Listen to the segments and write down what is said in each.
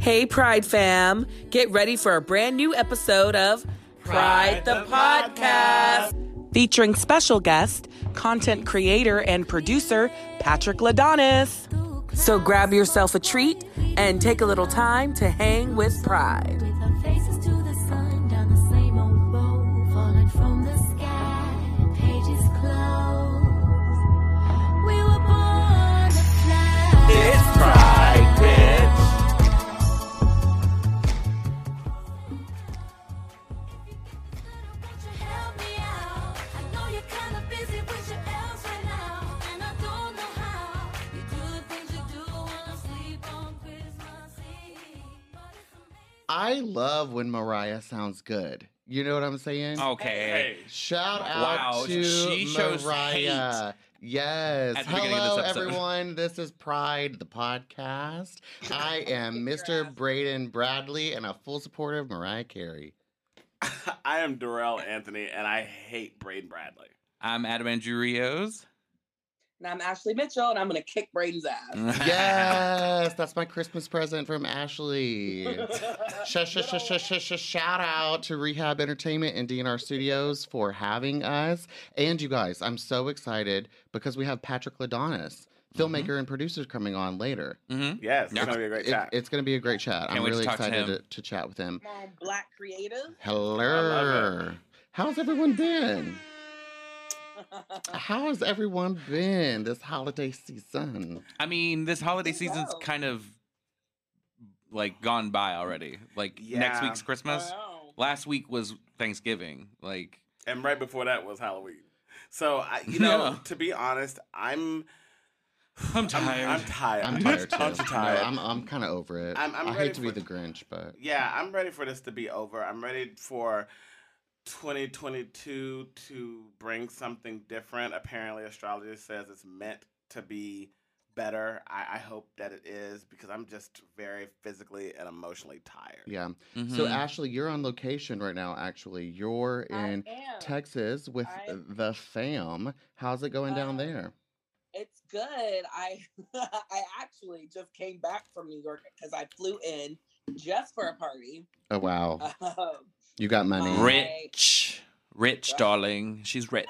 Hey, Pride fam. Get ready for a brand new episode of Pride, the, Podcast. Featuring special guest, content creator and producer Patrick Ladonis. So grab yourself a treat and take a little time to hang with Pride. I love when Mariah sounds good. You know what I'm saying? Okay. Shout out Wow, to she shows Mariah. Yes. At the beginning of Hello, this everyone. This is Pride, the podcast. I am Mr. Braden Bradley and a full supporter of Mariah Carey. I am Dorell Anthony, and I hate Braden Bradley. I'm Adam Andrew Rios. And I'm Ashley Mitchell, and I'm going to kick Braden's ass. Yes, that's my Christmas present from Ashley. Sh- sh- sh- sh- sh- sh- shout out to Rehab Entertainment and DNR Studios for having us. And you guys, I'm so excited because we have Patrick Ladonis, filmmaker and producer, coming on later. hmm Yes, Yeah. it's gonna be a great It- chat. it's going to be a great chat. Can't I'm really to excited him. to, to chat with him. Come on, Black creative. Hello. How's everyone been? How has everyone been this holiday season? I mean, this holiday Doing season's well. kind of like gone by already. Like next week's Christmas. Last week was Thanksgiving. Like, and right before that was Halloween. So I, you know, Yeah. to be honest, I'm I'm I'm, tired. I'm tired. I'm tired too. I'm too No. I'm, I'm kind of over it. I'm- I'm I hate to be the Grinch, but yeah, I'm ready for this to be over. I'm ready for 2022 to bring something different. Apparently, astrology says it's meant to be better. I, I hope that it is because I'm just very physically and emotionally tired. yeah. So Mhm. Ashley, you're on location right now. Actually, you're in. Texas with I- the fam. How's it going down Um, there? It's good. I I actually just came back from New York because I flew in just for a party. Oh wow, Um, you got money. my- Rich. Rich, darling. She's rich.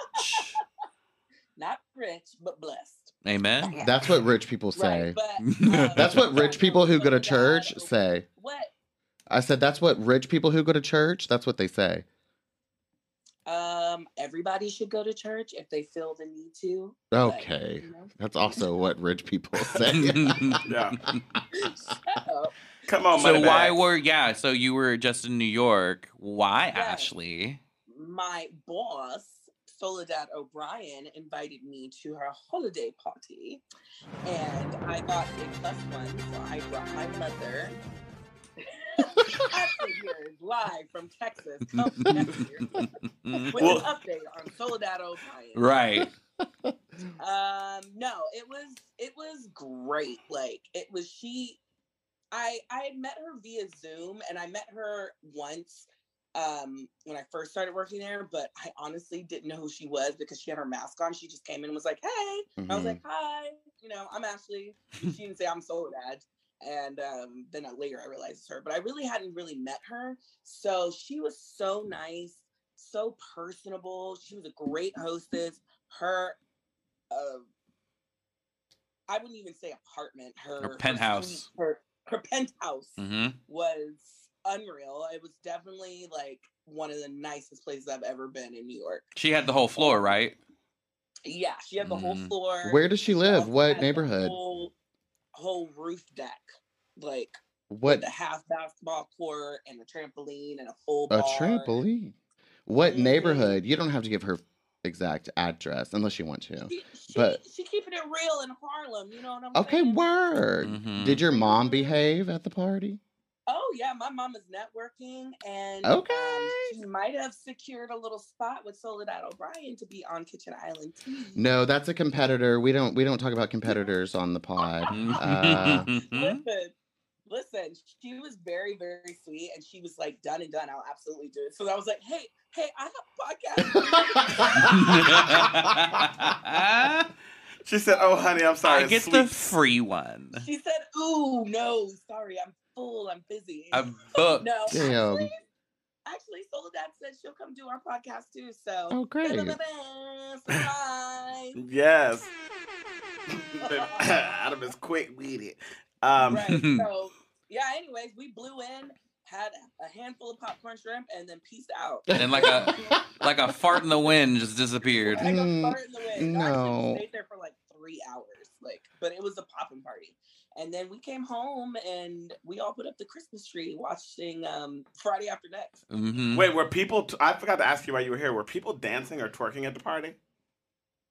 not rich, but blessed. Amen. That's what rich people say. Right, but uh, That's what rich people who go to church oh, say. What? I said that's what rich people who go to church. That's what they say. Um, everybody should go to church if they feel the need to. but, Okay, you know, that's also what rich people say. Yeah. shut up. Come on, so why bags. were yeah? So you were just in New York. Why, Yes. Ashley? My boss, Soledad O'Brien, invited me to her holiday party, and I got a plus one, so I brought my mother. Ashley here is live from Texas, come nephew, with Well- an update on Soledad O'Brien. right. Um, no, it was it was great. Like it was she I I had met her via Zoom and I met her once um when I first started working there, but I honestly didn't know who she was because she had her mask on. She just came in and was like, Hey. I was like, Hi, you know, I'm Ashley. She didn't say I'm Soledad. And um, then later I realized it's her, but I really hadn't really met her. So she was so nice, so personable. She was a great hostess. Her, uh, I wouldn't even say apartment. Her, Her penthouse. her her penthouse hmm was unreal. It was definitely like one of the nicest places I've ever been in New York. She had the whole floor, right? Yeah, she had the whole Mm. floor. Where does she live? also What neighborhood? Whole, whole roof deck, like What with a half basketball court and a trampoline and a full a bar. trampoline? What Mhm. neighborhood? You don't have to give her exact address unless you want to. She, she, But- she keeping it real in Harlem. You know what I'm Okay, saying? word. Mhm. Did your mom behave at the party? Oh yeah, my mom is networking, and Okay. um, she might have secured a little spot with Soledad O'Brien to be on Kitchen Island tea. No, that's a competitor. We don't we don't talk about competitors on the pod. Uh, Mhm. Listen, listen, she was very, very sweet, and she was like, "Done and done. I'll absolutely do it." So I was like, "Hey, hey, I have a podcast." She said, "Oh, honey, I'm sorry." I it's get the free one. She said, "Ooh, no, sorry, I'm full. I'm busy." I'm booked. no, Damn. actually, actually, Soledad said she'll come do our podcast too. So, Oh, great. Surprise! Yes. Adam is quick with it. Um, right. So, yeah. Anyways, we blew in, had a handful of popcorn shrimp, and then peaced out. And like a like a fart in the wind just disappeared. Like a Mm, fart in the wind. No, actually, we stayed there for like three hours. Like, but it was a popping party. And then we came home and we all put up the Christmas tree watching um, Friday After Next. hmm Wait, were people? T- I forgot to ask you why you were here. Were people dancing or twerking at the party?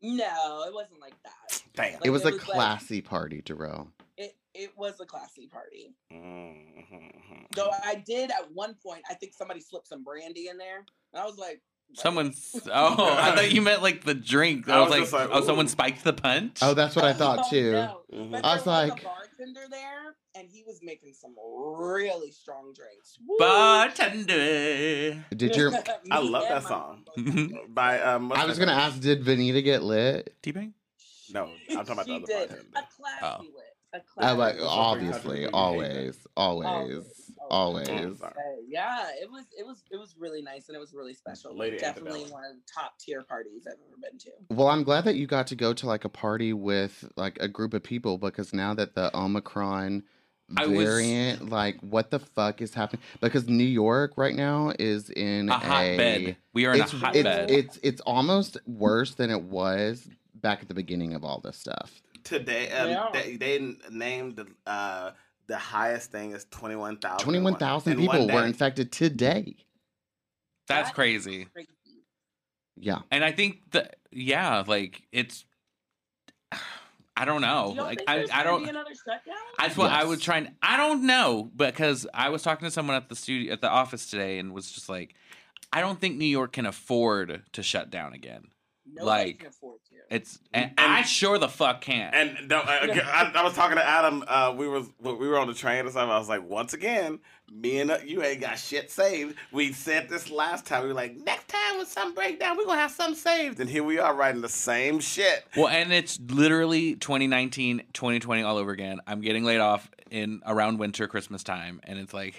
No, it wasn't like that. Damn. Like, it was it a was like- classy party, Dorell. It it was a classy party. Mhm. Though I did at one point, I think somebody slipped some brandy in there. And I was like, what? Someone's. Oh, I thought you meant like the drink. I I was, was like, like, oh, someone spiked the punch. Oh, that's what I thought Oh, too. no. Mhm. I was was like- a bartender there, and he was making some really strong drinks. Woo! bartender. Did your I love that song. By um, I was gonna ask, did Vanita get lit? T-Pain. No, I'm talking about the other did. bartender. A classy Oh. lit. A classy like, lit. What's up, obviously, always, always, Always. always. Yeah, it was it was it was really nice and it was really special. Lady Definitely Antebellum. one of the top tier parties I've ever been to. Well, I'm glad that you got to go to like a party with like a group of people because now that the Omicron I was- variant, like, what the fuck is happening? Because New York right now is in A hotbed. We are in a it's, hotbed. it's, it's it's almost worse than it was back at the beginning of all this stuff. Today, um, Yeah. they, they named the uh, the highest thing is twenty one thousand. Twenty one thousand people were infected today. That's That crazy. Crazy. Yeah. And I think that yeah, like it's. I don't know. You don't like think I, I don't. be another shutdown? That's what I was trying. I don't know because I was talking to someone at the studio at the office today and was just like, I don't think New York can afford to shut down again. Nobody like, can afford to. It's and, And- I sure the fuck can't. And no, I, I, I was talking to Adam. Uh, we was we were on the train or something. I was like, once again, me and uh, you ain't got shit saved. We said this last time. We were like, next time when something break down, we gonna have something saved. And here we are writing the same shit. well, and it's literally 2019, 2020 all over again. I'm getting laid off in around winter Christmas time, and it's like,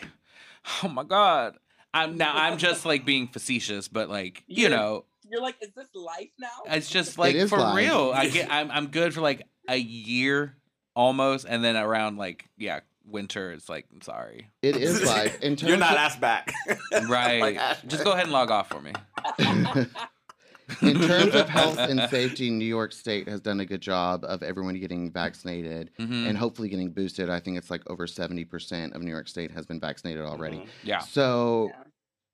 oh my god. I'm now. I'm just like being facetious, but like you You're- know, You're like, is this life now? It's just like is for live. real. I get I'm I'm good for like a year almost, and then around like yeah winter, it's like I'm sorry. It is like in terms You're not of, asked back. Right. Like Ashley. just go ahead and log off for me. in terms of health and safety, New York State has done a good job of everyone getting vaccinated Mhm. and hopefully getting boosted. I think it's like over 70% of New York State has been vaccinated already. Mhm. Yeah. So Yeah.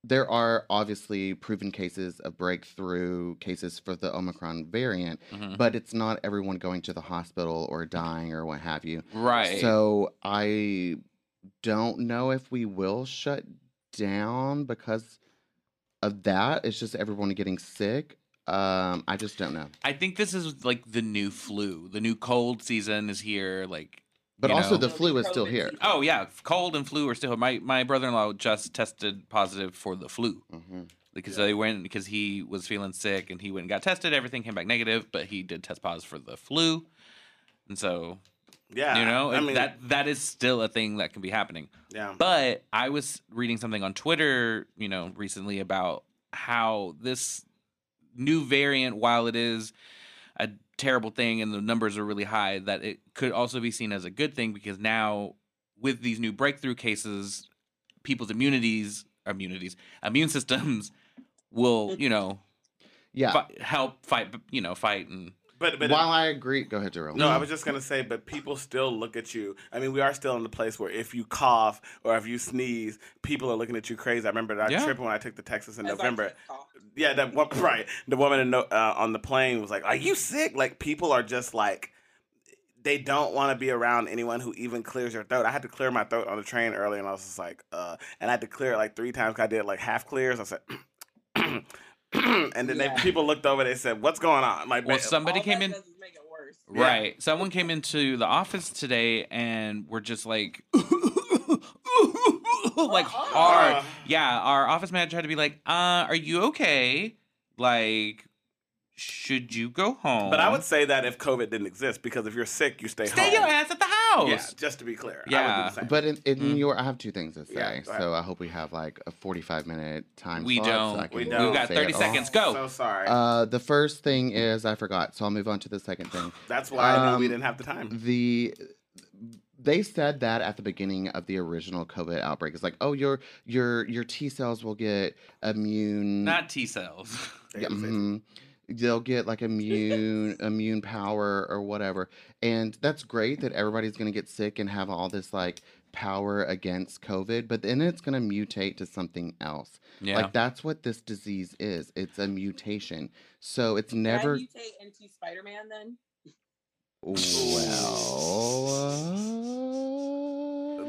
There are obviously proven cases of breakthrough cases for the Omicron variant, Mhm. but it's not everyone going to the hospital or dying or what have you. Right. So I don't know if we will shut down because of that. It's just everyone getting sick. Um, I just don't know. I think this is like the new flu. The new cold season is here. Like But also, know. the flu is still here. oh yeah, cold and flu are still. My my brother in law just tested positive for the flu hmm because they went because he was feeling sick and he went and got tested. Everything came back negative, but he did test positive for the flu, and so Yeah. you know I it- mean, that that is still a thing that can be happening. yeah. But I was reading something on Twitter, you know, recently about how this new variant, while it is a terrible thing and the numbers are really high, that it could also be seen as a good thing because now with these new breakthrough cases, people's immunities, immunities, immune systems will, you know, Yeah. fi- help fight, you know, fight and But but While I agree, go ahead, Jerome. No, I was just gonna say, but people still look at you. I mean, we are still in the place where if you cough or if you sneeze, people are looking at you crazy. I remember that Yeah. trip when I took the Texas in As November. kept. Yeah, that one, right. The woman in, no- uh, on the plane was like, "Are you sick?" Like people are just like, they don't want to be around anyone who even clears their throat. I had to clear my throat on the train early, and I was just like, uh, and I had to clear it like three times. 'cause I did like half clears. I said. and then Yeah. they, people looked over. They said, "What's going on?" Like, well, somebody All came that in. does is make it worse. Yeah. Right. Someone came into the office today and we're just like, like Uh-uh. hard. Yeah, our office manager had to be like, uh, are you okay? Like, should you go home? But I would say that if COVID didn't exist, because if you're sick, you stay, stay home. Stay your ass at the house. Yeah, just to be clear. I Yeah. would do the same. But in, in Mm. your, I have two things to say. Yeah, so I hope we have like a 45 minute time. We slot don't. I can We We don't. we got 30 it all. seconds. Go. So sorry. Uh, the first thing is I forgot, so I'll move on to the second thing. That's why I knew we um, didn't have the time. The they said that at the beginning of the original COVID outbreak. It's like, oh, your your your T cells will get immune. Not T cells. Yeah, didn't say- mhm. They'll get like immune immune power or whatever, and that's great that everybody's gonna get sick and have all this like power against COVID. But then it's gonna mutate to something else. Yeah. Like that's what this disease is. It's a mutation. So it's Can never I mutate into Spider Man then? well.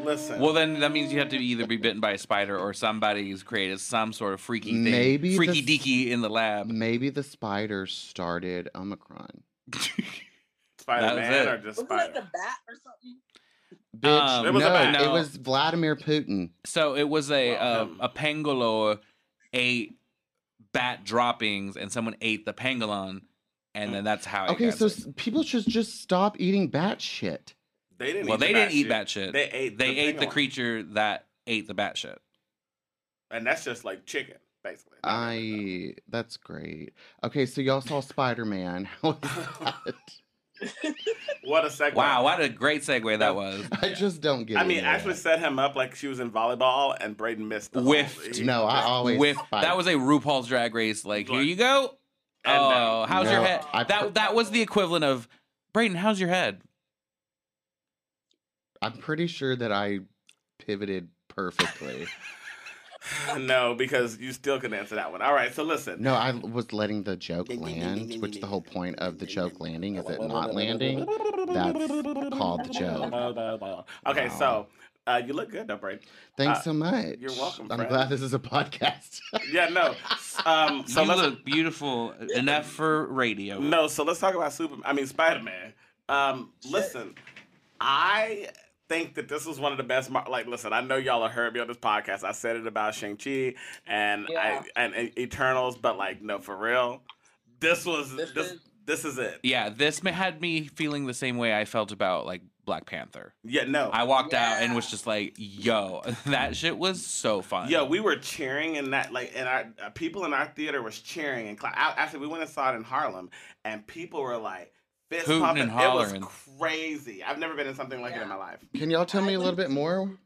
Listen. well, then that means you have to either be bitten by a spider or somebody's created some sort of freaky thing, Maybe freaky the- deaky in the lab. maybe the spider started Omicron. Spider Man or just Wasn't that Spider? the bat or something? Bitch, Um, It was a no, it was Vladimir Putin. So it was a Well, uh, a pangolin ate bat droppings, and someone ate the pangolin, and then that's how. It Okay, so sick. s- people should just stop eating bat shit. They didn't. well, eat they the didn't bat eat shit. bat shit. They ate. They the ate the creature that ate the bat shit. and that's just like chicken, basically. Not I that's great. Okay, so y'all saw Spider Man. How was that? though. what a segue. Wow, what a great segue that was. I just don't get. I mean, into actually that. set him up like she was in volleyball, and Braden missed the whole- Whiffed. he- No, I always With spike. that was a RuPaul's Drag Race. Like, here you go. And, um, oh, how's your head? I that put- that was the equivalent of Braden. How's your head? I'm pretty sure that I pivoted perfectly. no, because you still can answer that one. All right, so listen. No, I was letting the joke land, which is the whole point of the joke landing is it not landing. That's called the joke. Okay, Wow. so uh, you look good, though, Braden. Thanks Uh, so much. you're welcome, I'm glad this is a podcast. Yeah, no. Um, so you look beautiful enough for radio. no. So let's talk about Super. I mean, Spider Man. Um, listen, I think that this was one of the best. Mar- like, listen, I know y'all have heard me on this podcast. I said it about Shang Chi and Yeah. I, and, and Eternals, but like, no, for real, this was This this. is- This is it. Yeah, this had me feeling the same way I felt about like Black Panther. Yeah, no. I walked out and was just like, "Yo, that shit was so fun." Yeah, we were cheering and that like and our uh, people in our theater was cheering and cla- I- actually we went and saw it in Harlem and people were like fist Hooting pumping. and It was crazy. I've never been in something like it in my life. Can y'all tell me a little bit more?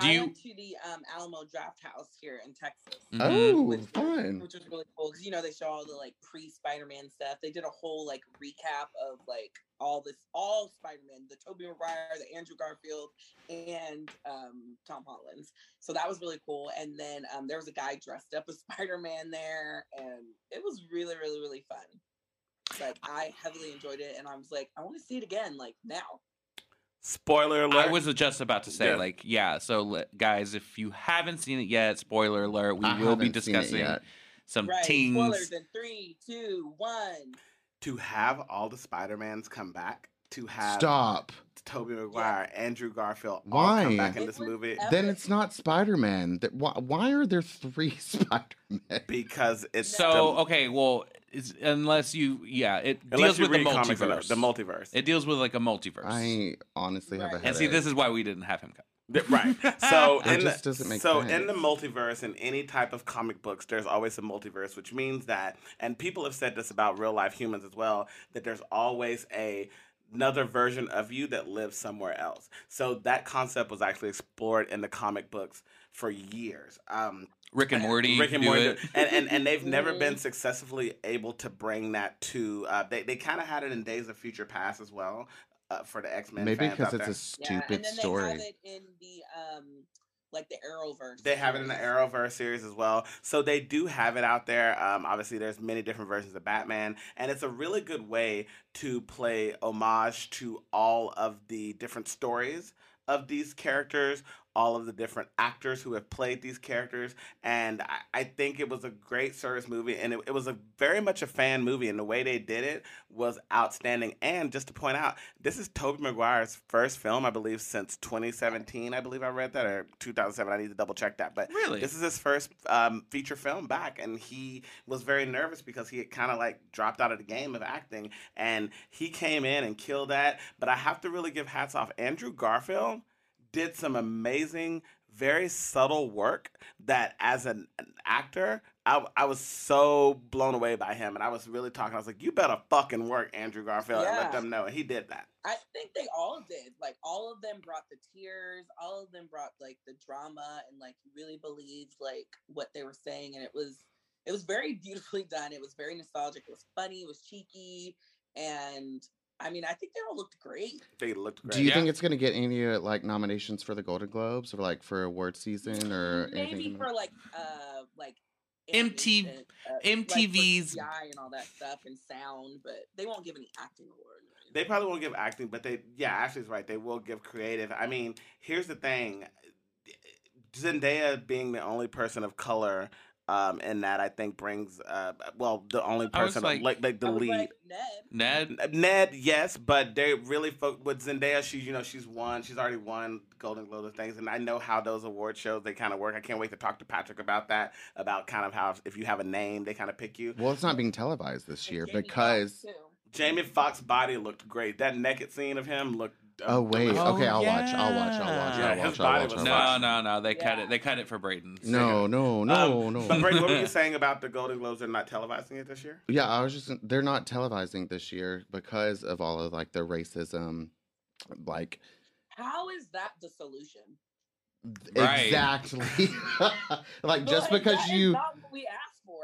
Do I you? went to the um, Alamo Drafthouse here in Texas. Mhm. Oh, Which- fun. which was really cool because you know they show all the like pre Spider Man stuff. They did a whole like recap of like all this, all Spider Man, the Tobey Maguire, the Andrew Garfield, and um, Tom Holland's. So that was really cool. And then um, there was a guy dressed up as Spider Man there, and it was really, really, really fun. Like I heavily enjoyed it, and I was like, I want to see it again, like now. Spoiler alert. I was just about to say, Yeah. like, yeah. So, guys, if you haven't seen it yet, spoiler alert, we I will be haven't it discussing some Right. tings. Spoilers in three, two, one. to have all the Spider-Mans come back, to have Stop. Tobey Maguire, Andrew Garfield all Why? come back in It this movie epic. Then it's not Spider Man. Why, why are there three Spider Men? because it's So, the, okay, well, it's, unless you, yeah, it unless deals you with the read comics or multiverse. the multiverse. It deals with like a multiverse. I honestly have a headache. and see, this is why we didn't have him come. Th- Right. So It in just the, doesn't make so in sense. the multiverse in any type of comic books, there's always a multiverse, which means that, and people have said this about real life humans as well, that there's always a another version of you that lives somewhere else. So that concept was actually explored in the comic books for years. Um, Rick and Morty. Rick and Morty, it. do- and, and and they've never Mhm. been successfully able to bring that to. Uh, they they kind of had it in Days of Future Past as well uh, for the X Men. Maybe because it's there. a Yeah, stupid and then story. they have it in the um like the Arrowverse. They have it in the. Arrowverse series as well. So they do have it out there. Um, obviously, there's many different versions of Batman, and it's a really good way to play homage to all of the different stories of these characters all of the different actors who have played these characters. And I, I think it was a great service movie, and it, it was a very much a fan movie, and the way they did it was outstanding. And just to point out, this is Tobey Maguire's first film, I believe, since 2017. I believe I read that, or 2007. I need to double check that. But Really? this is his first um, feature film back, and he was very nervous because he had kind of like dropped out of the game of acting, and he came in and killed that. But I have to really give hats off. Andrew Garfield did some amazing, very subtle work that, as an, an actor, I, I was so blown away by him, and I was really talking. I was like, "You better fucking work, Andrew Garfield," and let them know, and he did that. I think they all did. Like all of them brought the tears. All of them brought like the drama and like you really believed like what they were saying, and it was it was very beautifully done. It was very nostalgic. It was funny. It was cheeky, and I mean, I think they all looked great. They looked great. Do you Yeah. think it's going to get any uh, like nominations for the Golden Globes or like for award season or Maybe anything? for like uh like MTV animation, uh, like, MTV's CGI and all that stuff and sound, but they won't give any acting award. They probably won't give acting, but they yeah, Ashley's right. They will give creative. I mean, here's the thing. Zendaya being the only person of color um in that I think brings uh well the only person like- like like the lead. like, Ned. Ned. Ned, yes, but they really fo- with Zendaya. She's you know she's won. She's already won Golden Globe of things, and I know how those award shows they kind of work. I can't wait to talk to Patrick about that. About kind of how if you have a name, they kind of pick you. Well, it's not being televised this year because. too. Jamie Foxx's body looked great. That naked scene of him looked. Oh wait, delicious. Oh, okay, I'll watch. I'll watch. I'll watch. yeah. I'll Yeah, his watch. I'll body watch. was No, watch. no, no. They cut it. They cut it for Braden. No, no, um, no, no. But Brady, what were you saying about the Golden Globes? They're not televising it this year. Yeah, I was just they're not televising this year because of all of like the racism like How is that the solution? Right. exactly like just Like, because that is you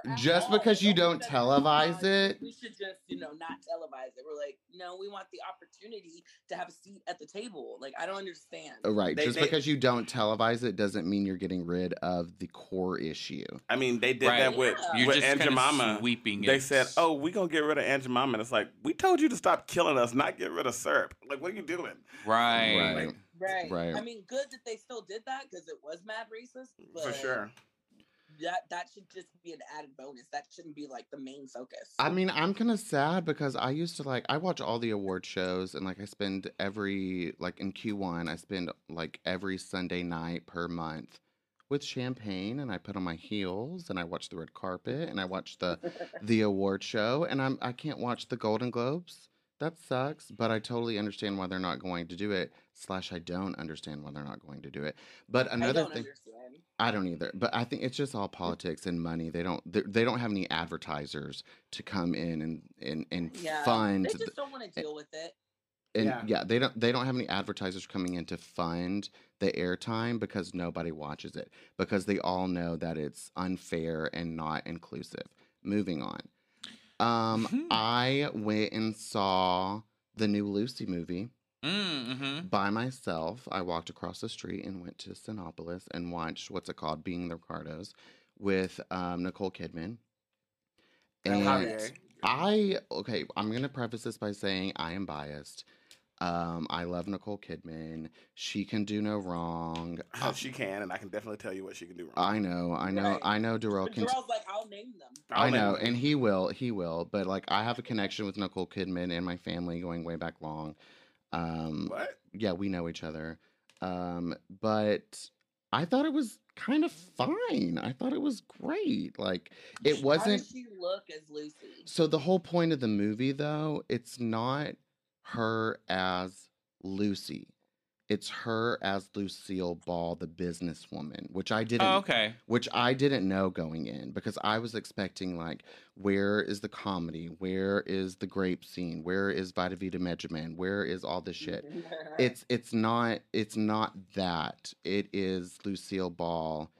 not what we asked for. at just all. because you Nobody don't said, televise "Oh, it." we should just you know not televise it. We're like, no, we want the opportunity to have a seat at the table. Like, I don't understand. uh, right They- just they- because you don't televise it doesn't mean you're getting rid of the core issue I mean, they did Right. that with Yeah. You're with just Aunt kind Jemima. of sweeping. They it. said, "Oh, we're gonna get rid of Aunt Jemima," and it's like we told you to stop killing us, not get rid of syrup. Like, what are you doing? right, Right. Right. Right. I mean, good that they still did that because it was mad racist. But For sure. That that should just be an added bonus. That shouldn't be like the main focus. I mean, I'm kind of sad because I used to like I watch all the award shows and like I spend every like in Q1 I spend like every Sunday night per month with champagne and I put on my heels and I watch the red carpet and I watch the the award show and I'm I can't watch the Golden Globes. That sucks, but I totally understand why they're not going to do it. Slash, I don't understand why they're not going to do it. But another thing, understand. I don't either. But I think it's just all politics and money. They don't. They, they don't have any advertisers to come in and and and Yeah, fund. they th- just don't want to deal with it. and Yeah. yeah. they don't. They don't have any advertisers coming in to fund the airtime because nobody watches it because they all know that it's unfair and not inclusive. Moving on. Um, Mhm. I went and saw the new Lucy movie Mm-hmm. by myself. I walked across the street and went to Cinepolis and watched what's it called, Being the Ricardos, with um, Nicole Kidman. And And Javier. I okay, I'm gonna preface this by saying I am biased. Um, I love Nicole Kidman. She can do no wrong. Uh, she can, and I can definitely tell you what she can do wrong. I know, I know, Right. I know. Dorell can. Dorell's like, I'll name them. I'll I know, them. and he will, he will. But like, I have a connection with Nicole Kidman and my family going way back long. Um, what? yeah, we know each other. Um, but I thought it was kind of fine. I thought it was great. Like it wasn't does she look as Lucy? so the whole point of the movie though, it's not her as Lucy. It's her as Lucille Ball, the businesswoman, which I oh, didn't Oh, okay. which I didn't know going in because I was expecting like, where is the comedy? Where is the grape scene? Where is Vitameatavegamin? Where is all this shit? it's it's not it's not that it is lucille ball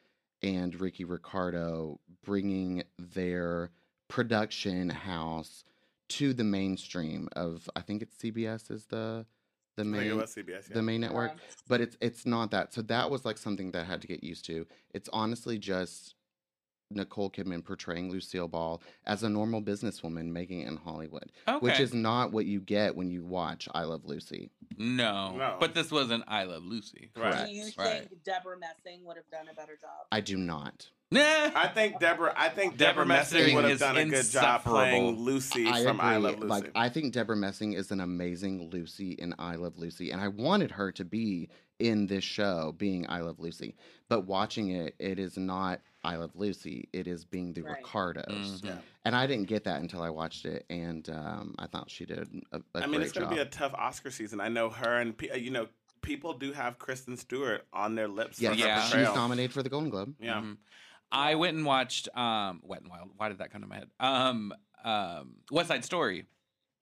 and ricky ricardo bringing their production house to the mainstream of i think it's cbs is the the I think it main was CBS. Yeah. the main network but it's it's not that so that was like something that I had to get used to it's honestly just Nicole Kidman portraying Lucille Ball as a normal businesswoman making it in Hollywood, Okay. which is not what you get when you watch I Love Lucy. no, No. but this wasn't I Love Lucy. Right. Do you think right. Deborah Messing would have done a better job? I do not. Nah. I think Deborah. I think Deborah Deborah, Messing Messing would have done a good job playing. Lucy I from agree. I Love Lucy. Like I think Deborah Messing is an amazing Lucy in I Love Lucy, and I wanted her to be in this show, being I Love Lucy. But watching it, it is not I Love Lucy. It is being the Right. Ricardos, Mhm. yeah. and I didn't get that until I watched it, and um, I thought she did a, a I great mean, it's going to be a tough Oscar season. I know her, and uh, you know, people do have Kristen Stewart on their lips. yes, for her Yeah. she's nominated for the Golden Globe. Yeah. Mhm. I went and watched um Wet and Wild. Why did that come to my head? Um um West Side Story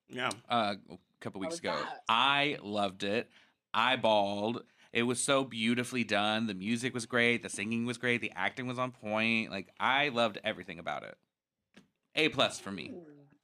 Yeah. uh, a couple weeks ago. that? I loved it. I bawled. It was so beautifully done. The music was great. The singing was great. The acting was on point. Like I loved everything about it. A plus for me.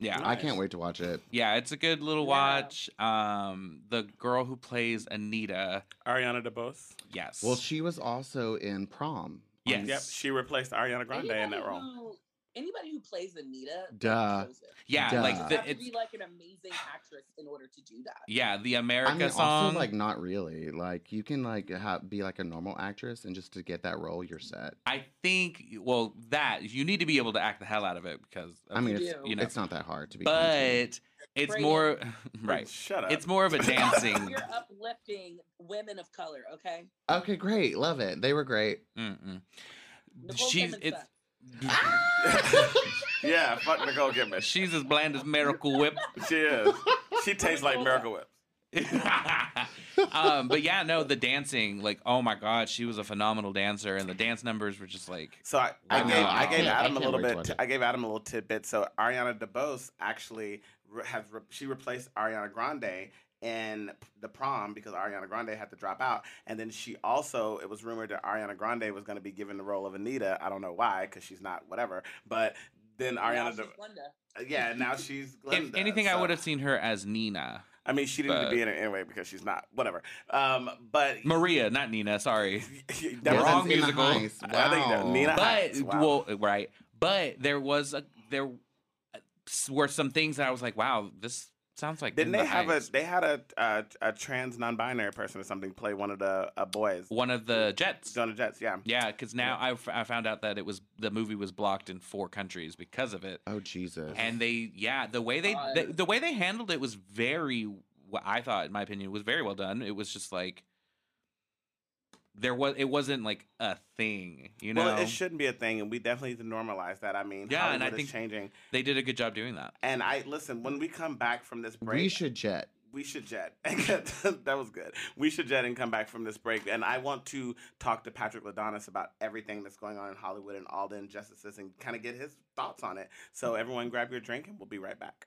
Yeah. I can't wait to watch it. Yeah, it's a good little Yeah. watch. Um, the girl who plays Anita, Ariana DeBose. yes. Well, she was also in Prom. Yes. Yep. She replaced Ariana Grande in that Anybody role. Who, anybody who plays Anita, they Duh. it. yeah, Duh. like You the, have to be like an amazing actress in order to do that. yeah the America I mean, song. also like not really. Like you can like have, be like a normal actress, and just to get that role, you're mm-hmm. set. I think well that you need to be able to act the hell out of it because I mean, You it's, you know, it's not that hard to be. but it's Braden. more right. Shut up. It's more of a dancing. You're uplifting women of color, okay? Okay, great. Love it. They were great. Mm-mm. Nicole She's it's sucks. yeah. Fuck Nicole Kidman. she's as bland as Miracle Whip. She is. She tastes like Miracle Whip. um, but yeah, no, the dancing, like, oh my god, she was a phenomenal dancer, and the dance numbers were just like, So I, I Wow. gave I gave Yeah, Adam a little bit. watch it. I gave Adam a little tidbit. So Ariana DeBose actually re- has re- she replaced Ariana Grande in the prom because Ariana Grande had to drop out, and then she also it was rumored that Ariana Grande was going to be given the role of Anita. I don't know why because she's not whatever, but then Now Ariana, she's De- yeah, now she's Glinda. if anything, I would have seen her as Nina. I mean, she didn't need to be in it anyway because she's not whatever. Um, but Maria, not Nina. Sorry, that Yeah, was wrong Nina musical. Heiss. I think that Wow. Nina- but Heights, wow. well, right. But there was a there were some things that I was like, wow, this sounds like. Didn't they the have a? They had a a, a trans non-binary person or something play one of the uh, boys. one of the Jets? Jonah Jets, yeah. Yeah, because now I, f- I found out that it was the movie was blocked in four countries because of it. Oh Jesus. and they yeah the way they, God. the, the way they handled it was very what i thought in my opinion was very well done it was just like there was it wasn't like a thing you know Well, it shouldn't be a thing, and we definitely need to normalize that. I mean, Yeah, and I is think- changing. they did a good job doing that And I listen when we come back from this break. we should jet. we should jet. that was good. We should jet and come back from this break. And I want to talk to Patrick Ladonis about everything that's going on in Hollywood and all the injustices and kind of get his thoughts on it. So everyone, grab your drink, and we'll be right back.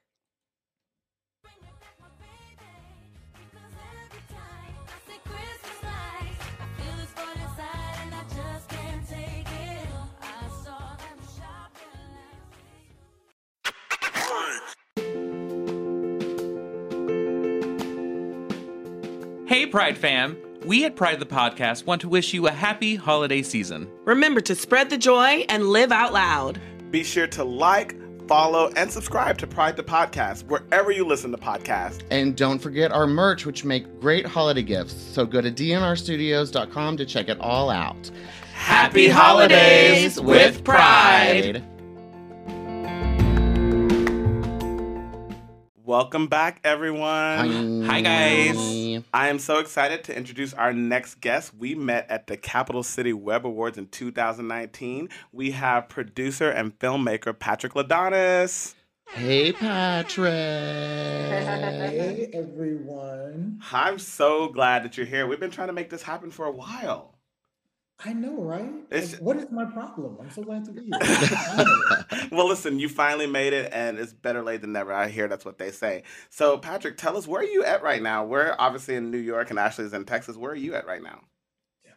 Pride fam we at pride the podcast want to wish you a happy holiday season Remember to spread the joy and live out loud. Be sure to like, follow, and subscribe to Pride the Podcast wherever you listen to podcasts. And don't forget our merch, which make great holiday gifts. So go to dnrstudios.com to check it all out. Happy holidays with pride. Welcome back, everyone. Hi, guys. I am so excited to introduce our next guest. We met at the Capital City Web Awards in 2019. We have producer and filmmaker Patrick Ladonis. Hey, Patrick. Hey everyone. I'm so glad that you're here. We've been trying to make this happen for a while. I know, right? Like, what is my problem? I'm so glad to be here. Well, listen, you finally made it, and it's better late than never. I hear that's what they say. So, Patrick, tell us where are you at right now? We're obviously in New York, and Ashley's in Texas. Where are you at right now?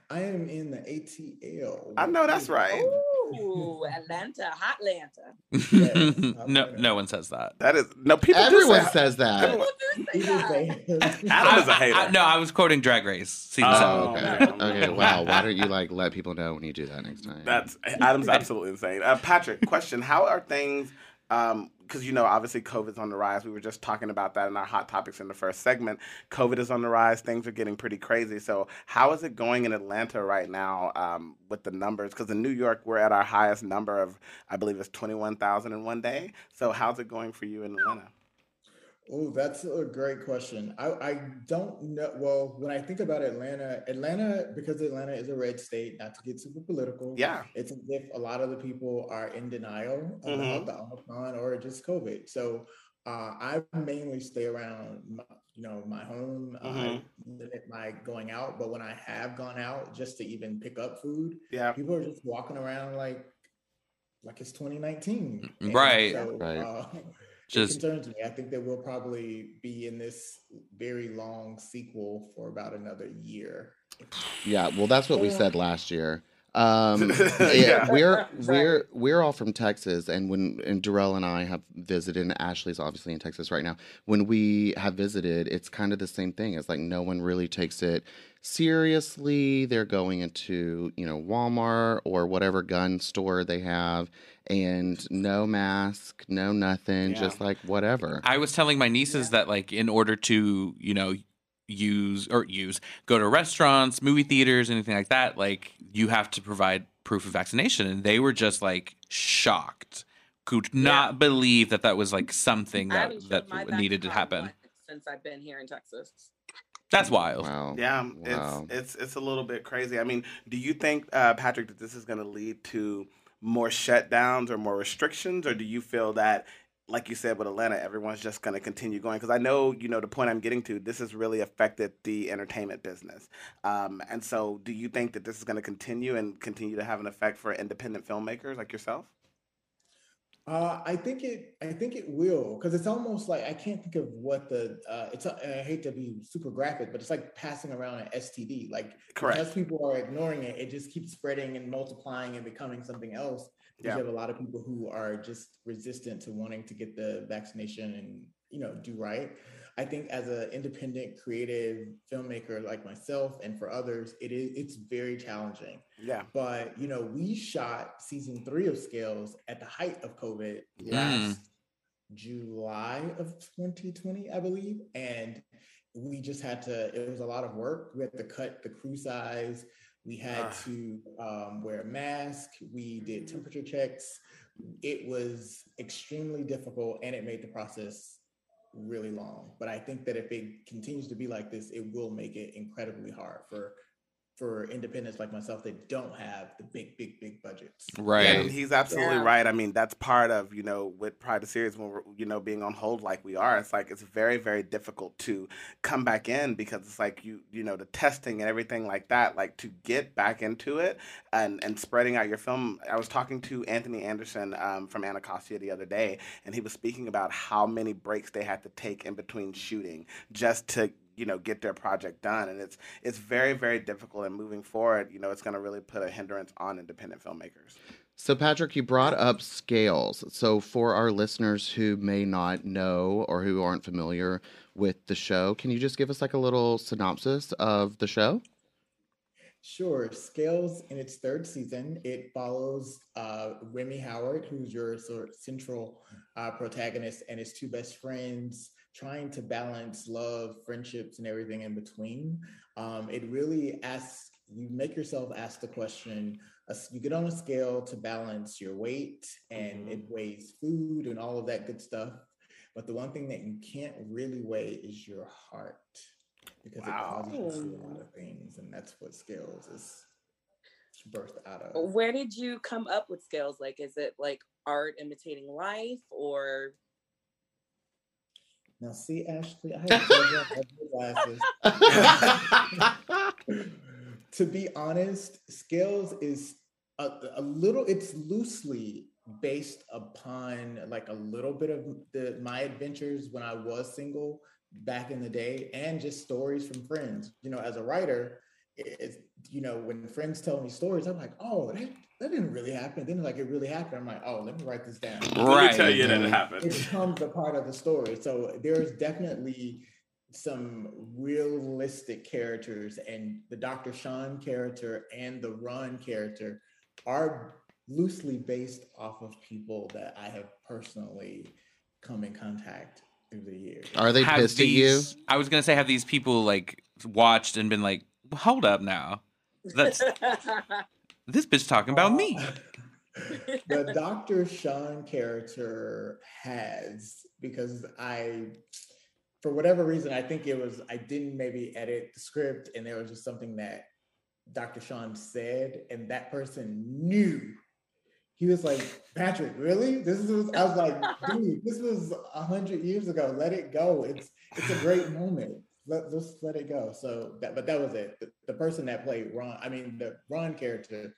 I am in the ATL. I know that's right. Ooh. Ooh, Atlanta, hot Atlanta. Yes, no, no one says that. That is no people. do Everyone say, says that. Everyone- People say- Adam is a I- hater. I- no, I was quoting Drag Race season Oh, seven. Okay. Okay. Wow. Why don't you like let people know when you do that next time? That's Adam's absolutely insane. Uh, Patrick, question: How are things? Because you know, obviously, COVID's on the rise. We were just talking about that in our hot topics in the first segment. COVID is on the rise. Things are getting pretty crazy. So, how is it going in Atlanta right now um, with the numbers? Because in New York, we're at our highest number of, I believe, it's twenty-one thousand in one day. So, how's it going for you in Atlanta? Oh, that's a great question. I, I don't know. Well, when I think about Atlanta, Atlanta, because Atlanta is a red state, not to get super political. Yeah. It's as if a lot of the people are in denial about Mhm. the Omicron or just COVID. So uh, I mainly stay around, my, you know, my home. I Mhm. limit my going out, but when I have gone out just to even pick up food, Yeah. people are just walking around like like it's 2019. Right. so, Right. Uh, Just- it concerns me. I think that we'll probably be in this very long sequel for about another year. Yeah, well, that's what we said last year. Um, yeah, Yeah. we're we're we're all from Texas, and when and Dorell and I have visited, and Ashley's obviously in Texas right now. When we have visited, it's kind of the same thing. It's like no one really takes it seriously. They're going into you know Walmart or whatever gun store they have, and no mask, no nothing, Yeah. just like whatever. I was telling my nieces that like in order to, you know, use or use go to restaurants, movie theaters, anything like that, like you have to provide proof of vaccination and they were just like shocked. Could not believe that that was like something that that needed to happen. Since I've been here in Texas. That's wild. Wow. Yeah, Wow. it's it's it's a little bit crazy. I mean, do you think, uh, Patrick, that this is going to lead to more shutdowns or more restrictions, or do you feel that, like you said with Atlanta, everyone's just going to continue going? Because I know, you know, the point I'm getting to, this has really affected the entertainment business, um, and so do you think that this is going to continue and continue to have an effect for independent filmmakers like yourself? Uh, I think it. I think it will because it's almost like I can't think of what the. Uh, it's. A, I hate to be super graphic, but it's like passing around an STD. Like Correct. because people are ignoring it, it just keeps spreading and multiplying and becoming something else. Yeah. you have a lot of people who are just resistant to wanting to get the vaccination and you know do right. I think as an independent creative filmmaker like myself and for others, it is it's very challenging Yeah. but you know we shot season three of scales at the height of covid Yeah. last july of 2020 i believe and we just had to it was a lot of work we had to cut the crew size we had Ah. to um, wear a mask. We did temperature checks. It was extremely difficult and it made the process really long. But i think that if it continues to be like this it will make it incredibly hard for for independents like myself that don't have the big, big, big budgets. Right. And he's absolutely Yeah. right. I mean, that's part of, you know, with Pride of Series when we're, you know, being on hold like we are, it's like it's very, very difficult to come back in because it's like you, you know, the testing and everything like that, like to get back into it and, and spreading out your film. I was talking to Anthony Anderson um, from Anacostia the other day, and he was speaking about how many breaks they had to take in between shooting just to you know get their project done and it's it's very very difficult and moving forward you know it's going to really put a hindrance on independent filmmakers So, Patrick, you brought up scales. So, for our listeners who may not know or who aren't familiar with the show, can you just give us like a little synopsis of the show? Sure. Scales in its third season, it follows uh, Remy Howard, who's your sort of central uh, protagonist, and his two best friends trying to balance love, friendships, and everything in between. Um, it really asks you make yourself ask the question. uh, You get on a scale to balance your weight, and it weighs food and all of that good stuff. But the one thing that you can't really weigh is your heart because Wow. it causes you to a lot of things, and that's what scales is birthed out of. Where did you come up with scales? Like, is it like art imitating life or Now, see, Ashley, I have to take my glasses. to be honest, scales is a, a little. It's loosely based upon like a little bit of the my adventures when I was single back in the day, and just stories from friends. You know, as a writer, it's you know when friends tell me stories, I'm like, oh, that, that didn't really happen. Then like it really happened. I'm like, oh, let me write this down. Let Right. me tell you that it happened. it happened. becomes a part of the story. So there's definitely some realistic characters, and the Dr. Sean character and the Ron character are loosely based off of people that I have personally come in contact through the years. Are they Have pissed at you? I was gonna say, have these people like watched and been like, hold up now, that's this bitch talking about me. the Dr. Sean character has because I, for whatever reason, I think it was I didn't maybe edit the script and there was just something that Dr. Sean said and that person knew. He was like, Patrick, really? This is I was like, dude, this was a hundred years ago. Let it go. It's it's a great moment. Let just let it go. So that but that was it. The, the person that played Ron, I mean the Ron character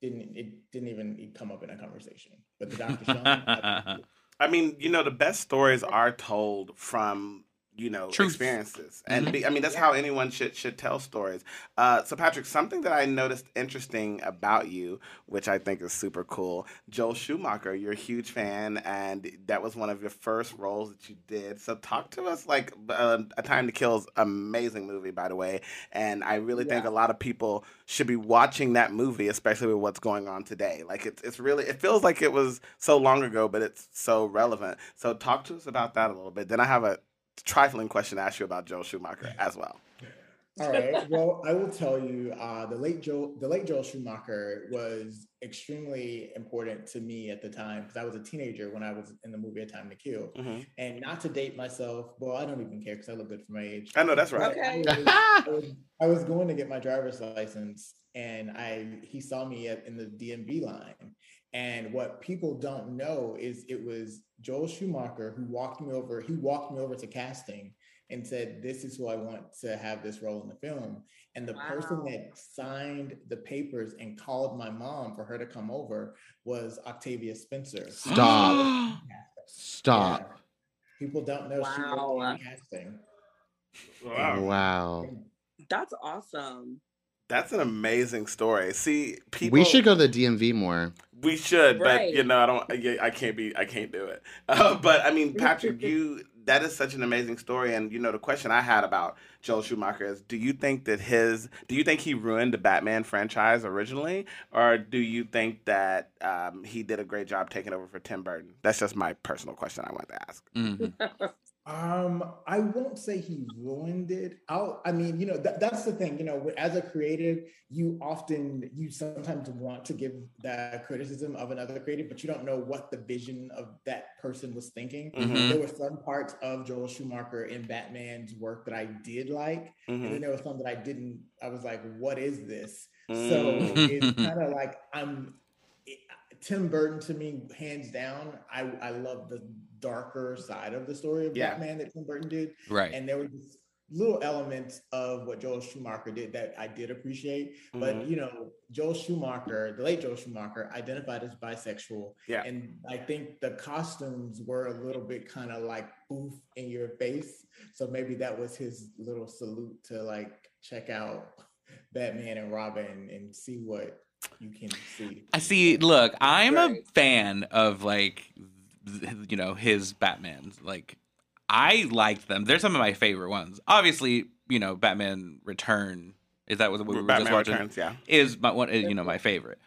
didn't it didn't even come up in a conversation. But the Dr. Sean. I mean, you know, the best stories are told from you know Truth. experiences, and be, I mean that's how anyone should should tell stories. Uh, so, Patrick, something that I noticed interesting about you, which I think is super cool, Joel Schumacher, you're a huge fan, and that was one of your first roles that you did. So, talk to us like uh, A Time to Kill is amazing movie, by the way, and I really think a lot of people should be watching that movie, especially with what's going on today. Like it's it's really it feels like it was so long ago, but it's so relevant. So talk to us about that a little bit. Then I have a trifling question to ask you about Joel Schumacher as well. All right. Well, I will tell you, uh, the late Joel, the late Joel Schumacher was extremely important to me at the time because I was a teenager when I was in the movie A Time to Kill. hmm And not to date myself, well, I don't even care because I look good for my age. I know that's right. But I Okay. was, I, was, I was going to get my driver's license, and I he saw me at, in the DMV line. And what people don't know is it was Joel Schumacher who walked me over. He walked me over to casting and said, "This is who I want to have this role in the film." And the person that signed the papers and called my mom for her to come over was Octavia Spencer. Stop. Stop. Yeah. People don't know she Wow. worked in casting. Wow. Wow. That's awesome. That's an amazing story. See, people We should go to the DMV more. We should, but Right. you know, I don't. I, I can't be. I can't do it. Uh, but I mean, Patrick, you. That is such an amazing story, and you know, the question I had about Joel Schumacher is: Do you think that his? Do you think he ruined the Batman franchise originally, or do you think that um, he did a great job taking over for Tim Burton? That's just my personal question. I wanted to ask. Mhm. Um, I won't say he ruined it. I'll, I mean, you know, that, that's the thing. You know, as a creative, you often, you sometimes want to give that criticism of another creative, but you don't know what the vision of that person was thinking. Mhm. There were some parts of Joel Schumacher in Batman's work that I did like, and Mhm. then there was some that I didn't. I was like, "What is this?" So Mm. it's kind of like I'm Tim Burton to me, hands down. I I love the darker side of the story of Yeah. Batman that Tim Burton did, Right. and there were just little elements of what Joel Schumacher did that I did appreciate. But Mhm. you know, Joel Schumacher, the late Joel Schumacher, identified as bisexual, Yeah. and I think the costumes were a little bit kind of like boof in your face. So maybe that was his little salute to like check out Batman and Robin and see what you can see. I see. Look, I'm a fan of like, you know, his Batmans. Like, I like them. They're some of my favorite ones. Obviously, you know, Batman Return. Is that what we were just watching? Returns, yeah. Is my one, you know, my favorite.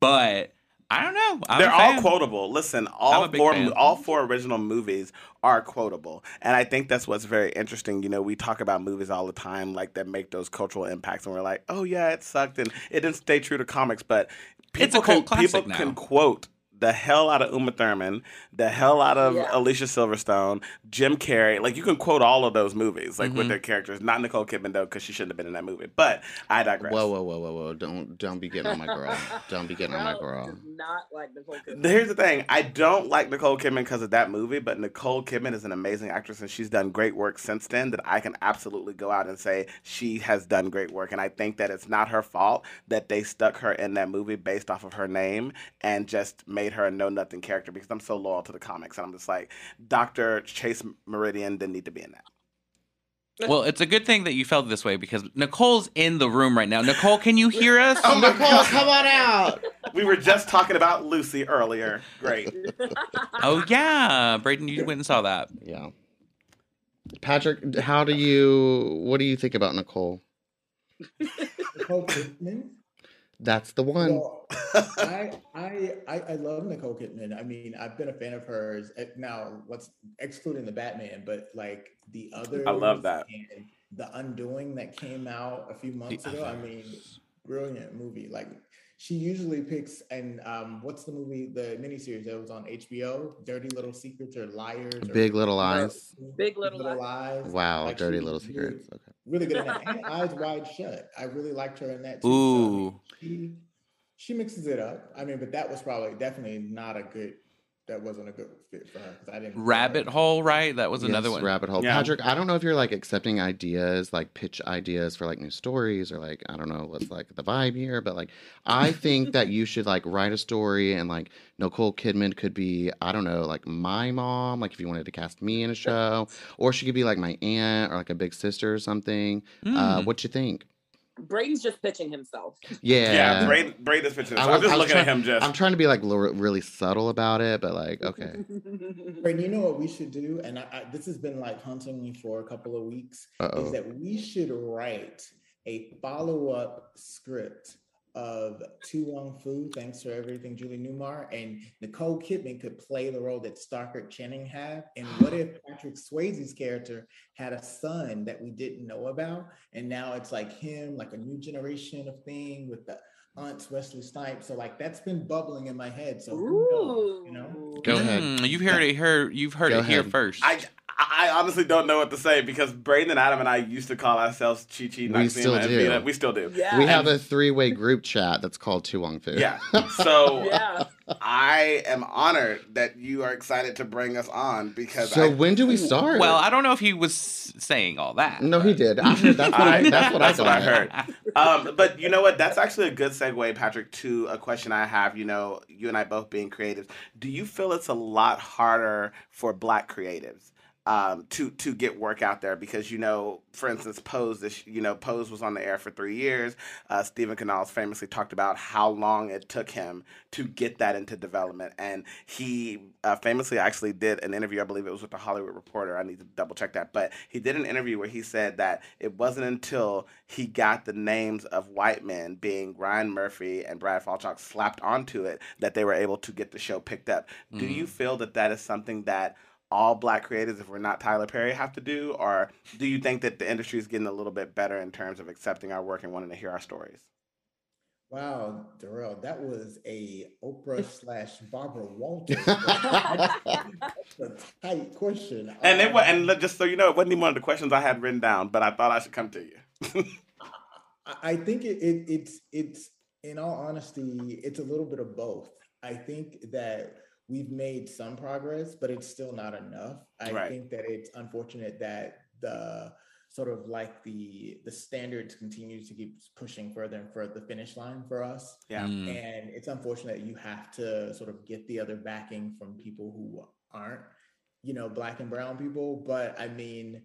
But I don't know. I'm They're all quotable. Listen, all four fan. all four original movies are quotable, and I think that's what's very interesting. You know, we talk about movies all the time, like that make those cultural impacts, and we're like, oh yeah, it sucked, and it didn't stay true to comics, but It's a people can classic people now. can quote the hell out of Uma Thurman, the hell out of Yeah. Alicia Silverstone, Jim Carrey. Like you can quote all of those movies, like with Mhm. their characters. Not Nicole Kidman though, because she shouldn't have been in that movie. But I digress. Whoa, whoa, whoa, whoa, whoa! Don't don't be getting on my girl. Don't be getting on my girl. Not like Nicole Kidman. Here's the thing. I don't like Nicole Kidman because of that movie, but Nicole Kidman is an amazing actress and she's done great work since then that I can absolutely go out and say she has done great work. And I think that it's not her fault that they stuck her in that movie based off of her name and just made her a know nothing character because I'm so loyal to the comics. And I'm just like, Dr. Chase Meridian didn't need to be in that. Well, it's a good thing that you felt this way because Nicole's in the room right now. Nicole, can you hear us? Oh Nicole, God. come on out. We were just talking about Lucy earlier. Great. oh yeah, Braden, you went and saw that. Yeah. Patrick, how do you what do you think about Nicole? Nicole Kidman. That's the one. Well, I, I I I love Nicole Kidman. I mean, I've been a fan of hers. eh, Now, what's excluding the Batman, but like the other, I love that. The Undoing that came out a few months ago. I mean, brilliant movie. Like she usually picks and um, what's the movie, the miniseries that was on HBO, Dirty Little Secrets or Liars? or- Big Little Lies. Big Little Lies. Wow, Like, dirty she little really- secrets. Okay. Really good in that. And Eyes Wide Shut. I really liked her in that too. So, Ooh. she she mixes it up. I mean, but that was probably definitely not a good. That wasn't a good fit for her because I didn't. Rabbit Hole, right? That was another Yes, one. Rabbit hole. Yeah. Patrick, I don't know if you're like accepting ideas, like pitch ideas for like new stories or like I don't know what's like the vibe here, but like I think that you should like write a story and like Nicole Kidman could be, I don't know, like my mom, like if you wanted to cast me in a show, or she could be like my aunt or like a big sister or something. Uh, Mm. what you think? Braden's just pitching himself. Yeah. Yeah, Braden, Braden's picture. I I'm just I was looking at him just. I'm trying to be like l- really subtle about it, but like, okay. Braden, you know what we should do, and I, I, this has been like haunting me for a couple of weeks. Uh-oh. Is that we should write a follow-up script of To Wong Foo, thanks for everything, Julie Newmar, and Nicole Kidman could play the role that Stockard Channing had. And what if Patrick Swayze's character had a son that we didn't know about, and now it's like him, like a new generation of thing with the aunts Wesley Snipes. So like that's been bubbling in my head. So who knows, you know? Go ahead. Mm, you've heard it here. You've heard Go it here first. I, I honestly don't know what to say because Braden and Adam and I used to call ourselves Chi Chi, We still do. Vida. We still do. Yeah. We have a three-way group chat that's called To Wong Foo. Yeah. So yeah. I am honored that you are excited to bring us on because So I, when do we start? well, I don't know if he was saying all that. no, he did. I that's what I, that's what I, That's what I heard. um, but you know what? That's actually a good segue, Patrick, to a question I have. You know, you and I both being creatives. Do you feel it's a lot harder for Black creatives? Um, to to get work out there because you know, for instance, Pose. This you know, Pose was on the air for three years. Uh, Steven Canals famously talked about how long it took him to get that into development, and he uh, famously actually did an interview. I believe it was with the Hollywood Reporter. I need to double check that, but he did an interview where he said that it wasn't until he got the names of white men, being Ryan Murphy and Brad Falchuk, slapped onto it, that they were able to get the show picked up. Do you feel that that is something that all black creatives, if we're not Tyler Perry, have to do, or do you think that the industry is getting a little bit better in terms of accepting our work and wanting to hear our stories? Wow, Dorell, that was a Oprah slash Barbara Walters. That's a tight question. And it was, and um, let- just so you know, it wasn't even one of the questions I had written down, but I thought I should come to you. I- I think it, it it's it's in all honesty, it's a little bit of both. I think that we've made some progress, but it's still not enough. I Right. think that it's unfortunate that the sort of like the the standards continues to keep pushing further and further the finish line for us. Yeah. Mm. And it's unfortunate that you have to sort of get the other backing from people who aren't, you know, black and brown people. But I mean,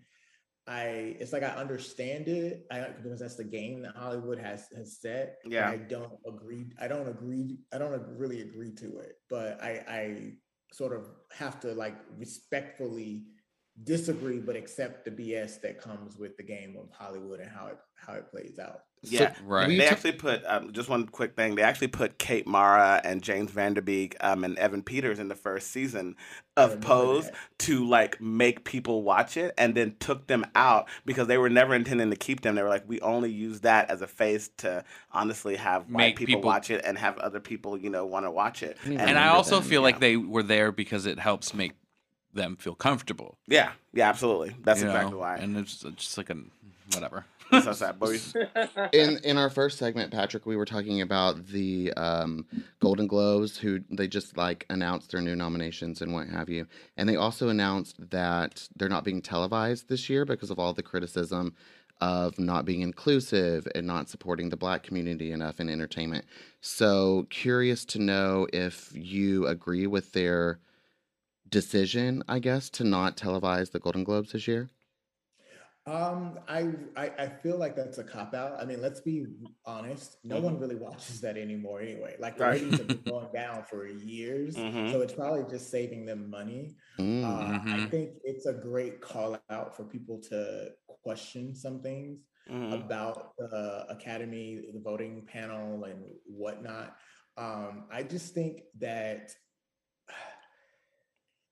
I it's like I understand it. I because that's the game that Hollywood has has set. Yeah. I don't agree. I don't agree. I don't really agree to it. But I I sort of have to like respectfully disagree, but accept the BS that comes with the game of Hollywood and how it how it plays out. Yeah. Right. They ta- actually put um, just one quick thing. They actually put Kate Mara and James Van Der Beek um, and Evan Peters in the first season of Pose that. to like make people watch it, and then took them out because they were never intending to keep them. They were like, we only use that as a face to honestly have white Make people, people- watch it and have other people, you know, want to watch it. mean, and I also them, feel like yeah. they were there because it helps make them feel comfortable. yeah, yeah, absolutely. That's you exactly know? why. And it's just like a whatever. That's so sad. But in in our first segment, Patrick, we were talking about the um, Golden Globes, who they just like announced their new nominations and what have you, and they also announced that they're not being televised this year because of all the criticism of not being inclusive and not supporting the Black community enough in entertainment. So curious to know if you agree with their decision, I guess, to not televise the Golden Globes this year. Um, I, I I feel like that's a cop out. I mean, let's be honest. No one really watches that anymore anyway. Like the Mm-hmm. Ratings have been going down for years, Mhm. so it's probably just saving them money. Mm. Uh, I Mhm. think it's a great call out for people to question some things Mhm. about the academy, the voting panel, and whatnot. Um, I just think that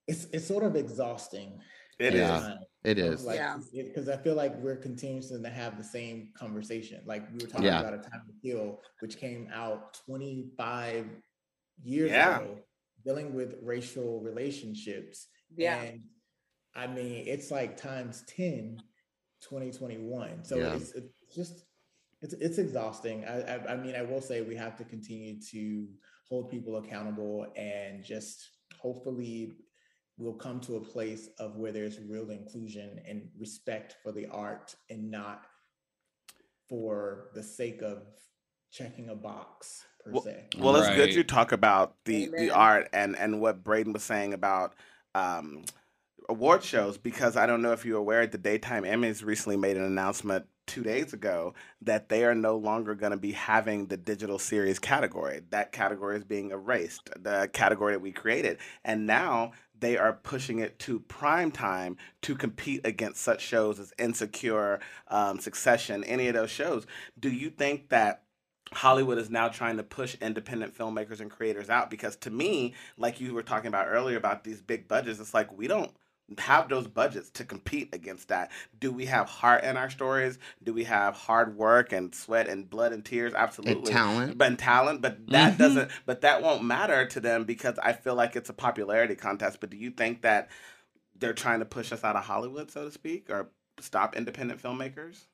it's it's sort of exhausting. It Yeah. is. sometimes. It of is. like Yeah. because I feel like we're continuing to have the same conversation. Like we were talking Yeah. about a time to kill, which came out 25 years Yeah. ago, dealing with racial relationships. Yeah. And I mean, it's like times 10, 2021. So Yeah. it's, it's just it's it's exhausting. I, I I mean, I will say we have to continue to hold people accountable and just hopefully we'll come to a place of where there's real inclusion and respect for the art and not for the sake of checking a box per Well- se. Well, it's good you talk about the the art and and what Braden was saying about um, award shows because I don't know if you're aware, the daytime Emmys recently made an announcement two days ago that they are no longer going to be having the digital series category. That category is being erased, the category that we created, and now they are pushing it to prime time to compete against such shows as Insecure, um, Succession, any of those shows. Do you think that? Hollywood is now trying to push independent filmmakers and creators out because to me, like you were talking about earlier about these big budgets, it's like we don't have those budgets to compete against that. Do we have heart in our stories? Do we have hard work and sweat and blood and tears? And Absolutely. talent. But and talent, but that Mhm. doesn't but that won't matter to them because I feel like it's a popularity contest. But do you think that they're trying to push us out of Hollywood, so to speak, or stop independent filmmakers?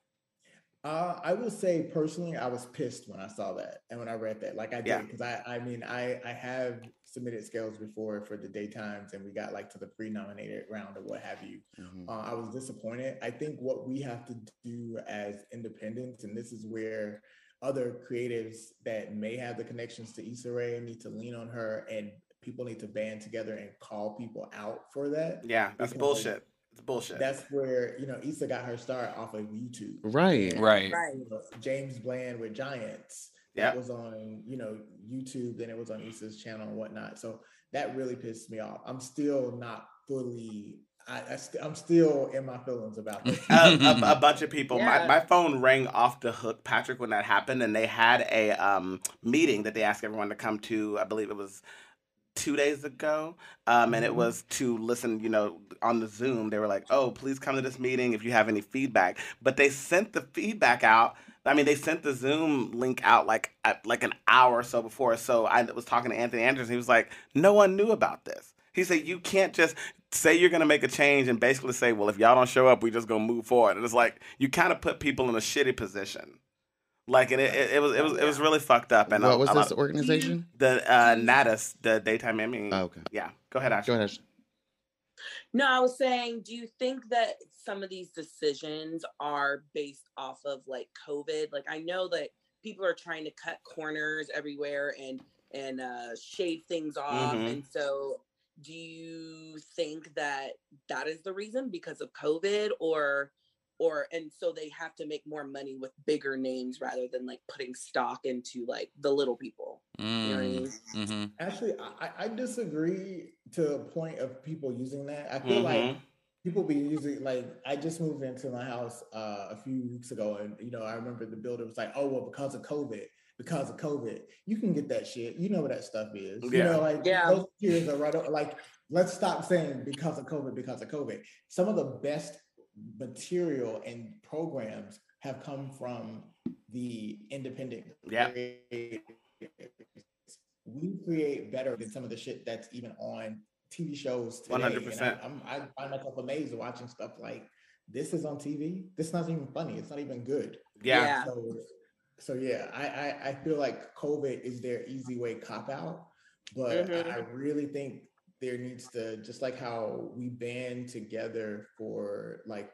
Uh, I will say personally, I was pissed when I saw that and when I read that. Like I did because I, I mean, I, I have submitted scales before for the daytimes, and we got like to the pre-nominated round or what have you. Mhm. Uh, I was disappointed. I think what we have to do as independents, and this is where other creatives that may have the connections to Issa Rae need to lean on her, and people need to band together and call people out for that. Yeah, that's Because bullshit. It's bullshit. That's where you know Issa got her start off of YouTube. Right. Right. Right. James Bland with Giants. Yeah. That was on, you know, YouTube, then it was on Issa's channel and whatnot. So that really pissed me off. I'm still not fully I, I st- I'm still in my feelings about this. a, a, a bunch of people. My, Yeah. my phone rang off the hook, Patrick, when that happened, and they had a um, meeting that they asked everyone to come to. I believe it was two days ago, um, and it Mhm. was to listen. You know, on the Zoom, they were like, "Oh, please come to this meeting if you have any feedback." But they sent the feedback out. I mean, they sent the Zoom link out like like an hour or so before. So I was talking to Anthony Anderson. He was like, "No one knew about this." He said, "You can't just say you're gonna make a change and basically say, well, if y'all don't show up, we just gonna move forward." And it's like you kind of put people in a shitty position. Like, and it, it, it was it was it was really fucked up. And what was this organization? the uh, NATAS, the daytime Emmy. Oh, okay. Yeah, go ahead, Ashley. Go ahead. Ash. No, I was saying, do you think that some of these decisions are based off of like COVID? Like I know that people are trying to cut corners everywhere and and uh shave things off Mhm. and so do you think that that is the reason because of COVID or or and so they have to make more money with bigger names rather than like putting stock into like the little people. You know I mean? Mm-hmm. Actually, I, I disagree to a point of people using that. I feel like Mhm. people be using like I just moved into my house uh, a few weeks ago, and you know I remember the builder was like, "Oh well, because of COVID, because of COVID, you can get that shit. You know what that stuff is. You know, like Yeah. those kids are right. o- Like, let's stop saying because of COVID, because of COVID. Some of the best material and programs have come from the independent. Yeah. creators. We create better than some of the shit that's even on TV shows today. 100%. I, I'm, I find myself amazed watching stuff like this is on TV. This is not even funny. It's not even good. Yeah. Yeah. So, so yeah, I, I I feel like COVID is their easy way cop out, but Mhm. I really think there needs to just like how we band together for like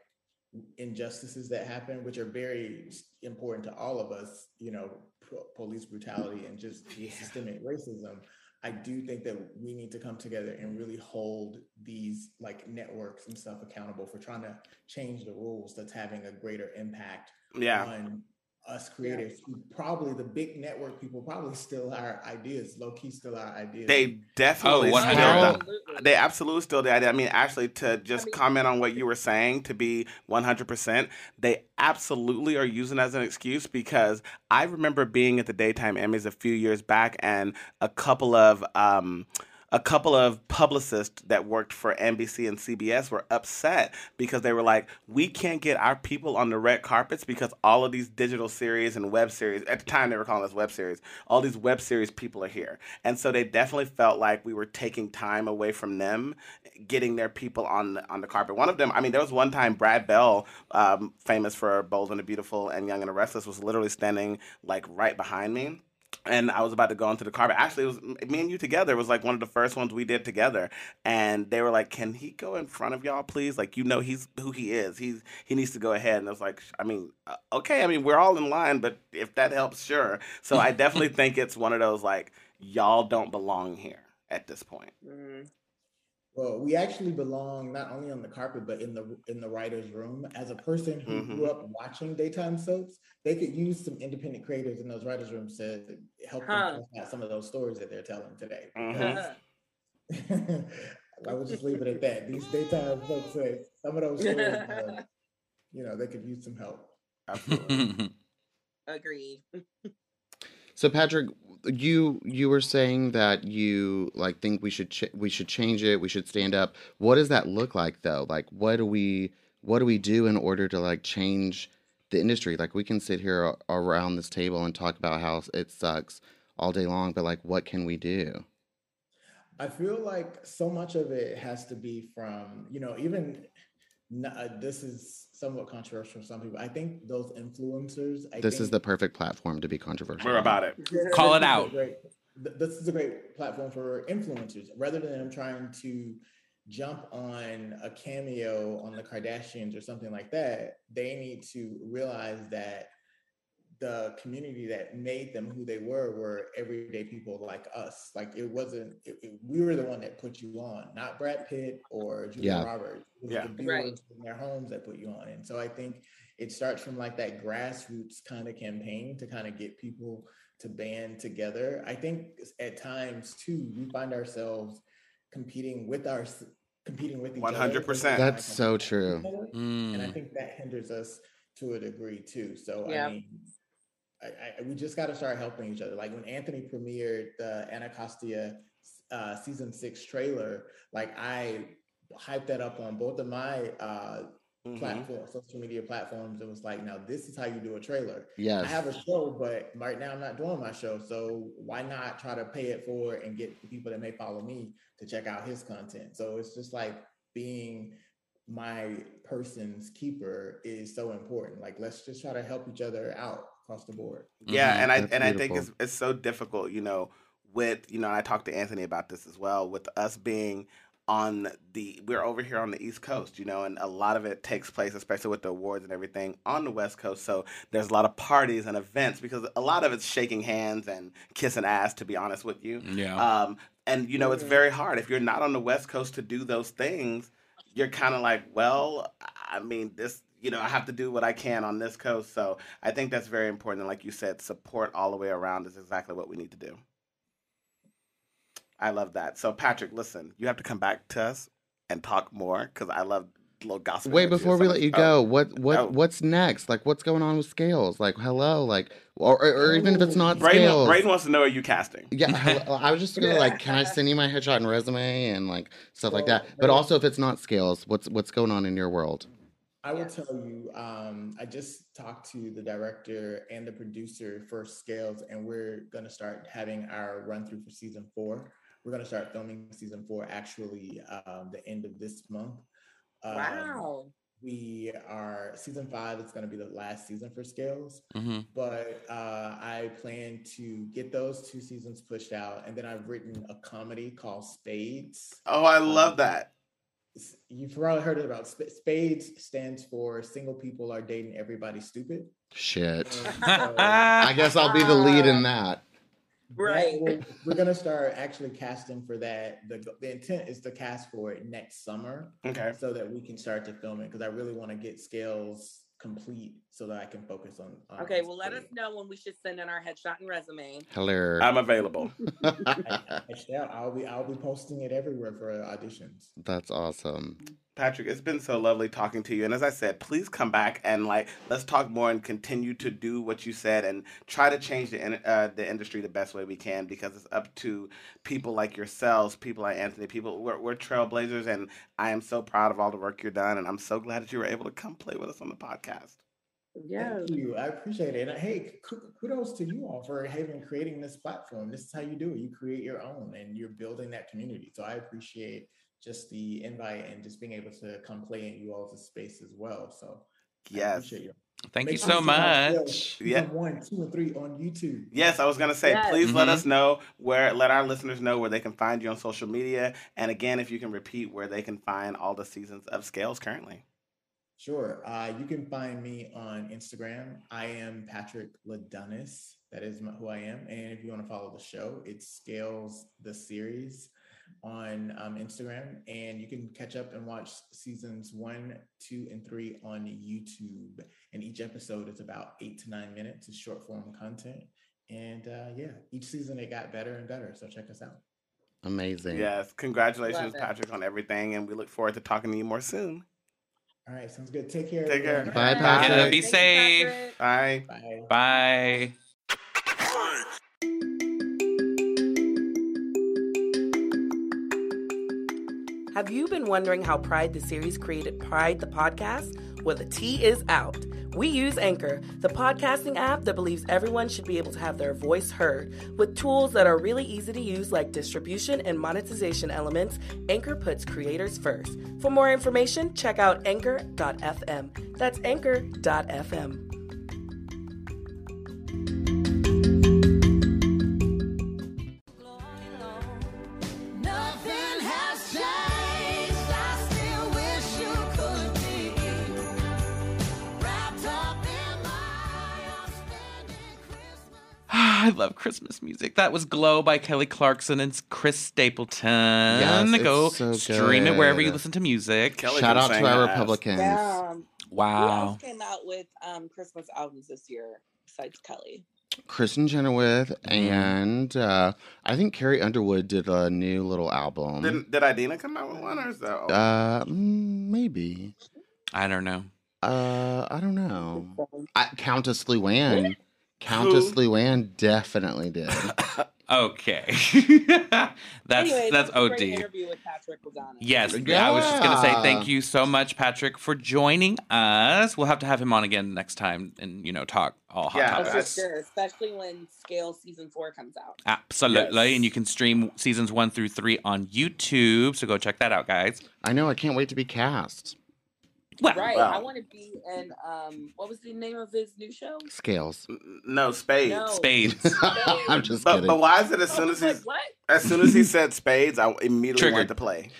injustices that happen, which are very important to all of us. You know, po- police brutality and just Yeah. systemic racism. I do think that we need to come together and really hold these like networks and stuff accountable for trying to change the rules that's having a greater impact Yeah. on us creators who probably the big network people probably still our ideas, low key still our ideas. They definitely Oh, still 100%. the- they absolutely still the idea. I mean, actually, to just I mean- comment on what you were saying, to be 100%, they absolutely are using it as an excuse because I remember being at the Daytime Emmys a few years back and a couple of, um, a couple of publicists that worked for NBC and CBS were upset because they were like, we can't get our people on the red carpets because all of these digital series and web series, at the time they were calling us web series, all these web series people are here. And so they definitely felt like we were taking time away from them getting their people on the, on the carpet. One of them, I mean, there was one time Brad Bell, um, famous for Bold and the Beautiful and Young and the Restless, was literally standing like right behind me and I was about to go onto the carpet. Actually, it was me and you together. It was like one of the first ones we did together. And they were like, "Can he go in front of y'all, please? Like, you know, he's who he is. He's he needs to go ahead." And I was like, "I mean, uh, okay. I mean, we're all in line, but if that helps, sure." So I definitely think it's one of those like, y'all don't belong here at this point. Mm. Well, we actually belong not only on the carpet but in the in the writers' room. As a person who Mhm. grew up watching daytime soaps, they could use some independent creators in those writers' rooms to help Huh. them out some of those stories that they're telling today. Mhm. I would just leave it at that. These daytime folks say some of those stories, uh, you know, they could use some help. Absolutely. Agreed. So Patrick, you you were saying that you like think we should ch- we should change it. We should stand up. What does that look like though? Like what do we what do we do in order to like change the industry? Like we can sit here around this table and talk about how it sucks all day long, but like what can we do? I feel like so much of it has to be from, you know, even n- uh, this is somewhat controversial for some people. I think those influencers. I This is the perfect platform to be controversial. We're about it. Call it This is a out. great- this is a great platform for influencers. Rather than them trying to jump on a cameo on the Kardashians or something like that, they need to realize that the community that made them who they were were everyday people like us. Like it wasn't. It, it- we were the one that put you on, not Brad Pitt or Julia Yeah. Roberts. It was Yeah. the Right. in their homes that put you on. And so I think it starts from like that grassroots kind of campaign to kind of get people to band together. I think at times too, we find ourselves competing with our competing with each other. 100%. That's so true. And I Mm. think that hinders us to a degree too. So Yeah. I mean, I, I, we just got to start helping each other. Like when Anthony premiered the Anacostia uh, season six trailer, like I hyped that up on both of my uh, Mhm. platform, social media platforms. and was like, now this is how you do a trailer. I have a show, but right now I'm not doing my show. So why not try to pay it forward and get the people that may follow me to check out his content? So it's just like being my person's keeper is so important. Like let's just try to help each other out across the board. Yeah, Mhm. and I That's and I think it's it's so difficult, you know, with you know, and I talked to Anthony about this as well, with us being on the we're over here on the East Coast, you know, and a lot of it takes place, especially with the awards and everything, on the West Coast. So there's a lot of parties and events because a lot of it's shaking hands and kissing ass, to be honest with you. Yeah. Um, and you know, it's Mhm. very hard if you're not on the West Coast to do those things. You're kind of like, well, I mean, this, you know, I have to do what I can on this coast. So I think that's very important. And like you said, support all the way around is exactly what we need to do. I love that. So Patrick, listen, you have to come back to us and talk more because I love little gossip. Wait, before we let you Oh, go, what what Oh. what's next? Like what's going on with scales? Like hello, like or or, even if it's not Braden, scales. Braden wants to know are you casting? Yeah, hello, I was just gonna like, can I send you my headshot and resume and like stuff like that? But also, if it's not scales, what's what's going on in your world? I will Yes. tell you, um, I just talked to the director and the producer for Scales, and we're going to start having our run through for season four. We're going to start filming season four actually um, the end of this month. Um, Wow. We are season five is going to be the last season for Scales, hmm but uh, I plan to get those two seasons pushed out, and then I've written a comedy called Spades. Oh, I love that. S- You've probably heard about Sp- Spades stands for single people are dating everybody stupid. Shit. So I guess I'll be the lead in that. Right. That will- we're gonna start actually casting for that. The the intent is to cast for it next summer Okay. so that we can start to film it because I really want to get scales complete so that I can focus on. on Okay, well, let us know when we should send in our headshot and resume. Hello. I'm available. Actually, I'll be I'll be posting it everywhere for auditions. That's awesome. Patrick, it's been so lovely talking to you. And as I said, please come back and like let's talk more and continue to do what you said and try to change the in- uh, the industry the best way we can because it's up to people like yourselves, people like Anthony, people we're, we're trailblazers, and I am so proud of all the work you're done, and I'm so glad that you were able to come play with us on the podcast. Yeah. Thank you. I appreciate it. And hey, ku- kudos to you all for having creating this platform. This is how you do it. You create your own and you're building that community. So I appreciate just the invite and just being able to come play in you all's space as well. So I Yes. Appreciate you. Thank you so sure check out Scales much. Yeah. One, two, and three on YouTube. Yes, I was gonna say, Yes. please let Mhm. us know where, let our listeners know where they can find you on social media, and again, if you can repeat where they can find all the seasons of Scales currently. Sure. Uh, you can find me on Instagram. I am Patrick Ladonis. That is my, who I am. And if you want to follow the show, it's Scales the Series on um, Instagram. And you can catch up and watch seasons one, two, and three on YouTube. And each episode is about eight to nine minutes. It's short form content. And uh, yeah, each season it got better and better. So check us out. Amazing. Yes, congratulations, Patrick, on everything, and we look forward to talking to you more soon. All right. Sounds good. Take care. Take care. everyone. Bye, Bye. Patrick. be Thank you, safe. Patrick. Bye. Bye. Bye. Have you been wondering how Pride the series created Pride the podcast? Well, the tea is out. We use Anchor, the podcasting app that believes everyone should be able to have their voice heard. With tools that are really easy to use, like distribution and monetization elements, Anchor puts creators first. For more information, check out anchor.fm. That's anchor.fm. I love Christmas music. That was Glow by Kelly Clarkson and Chris Stapleton. Yes, it's Go so stream it wherever you listen to music. Kelly Shout out to our ass. Republicans. Yeah. Who Wow. else came out with um, Christmas albums this year besides Kelly? Kristin Chenoweth and uh, I think Carrie Underwood did a new little album. Did, did Idina come out with one, or so? Uh, mm, maybe. I don't know. Uh, I don't know. I, Countess Luann. Countess Who? Luann definitely did. Okay. that's Anyway, that's that was great OD. interview with Patrick Lozano. Yes, I was just gonna say thank you so much, Patrick, for joining us. We'll have to have him on again next time and you know talk all hot Yeah, topics. for sure, especially when Scale season four comes out. Absolutely, Yes. and you can stream seasons one through three on YouTube. So go check that out, guys. I know. I can't wait to be cast. Well, Right. Wow. I want to be in um what was the name of his new show? Scales. no spades. No. spades. I'm just But, kidding. but why is it as I soon was as he like, what? as soon as he said spades, I immediately Triggered. went to play.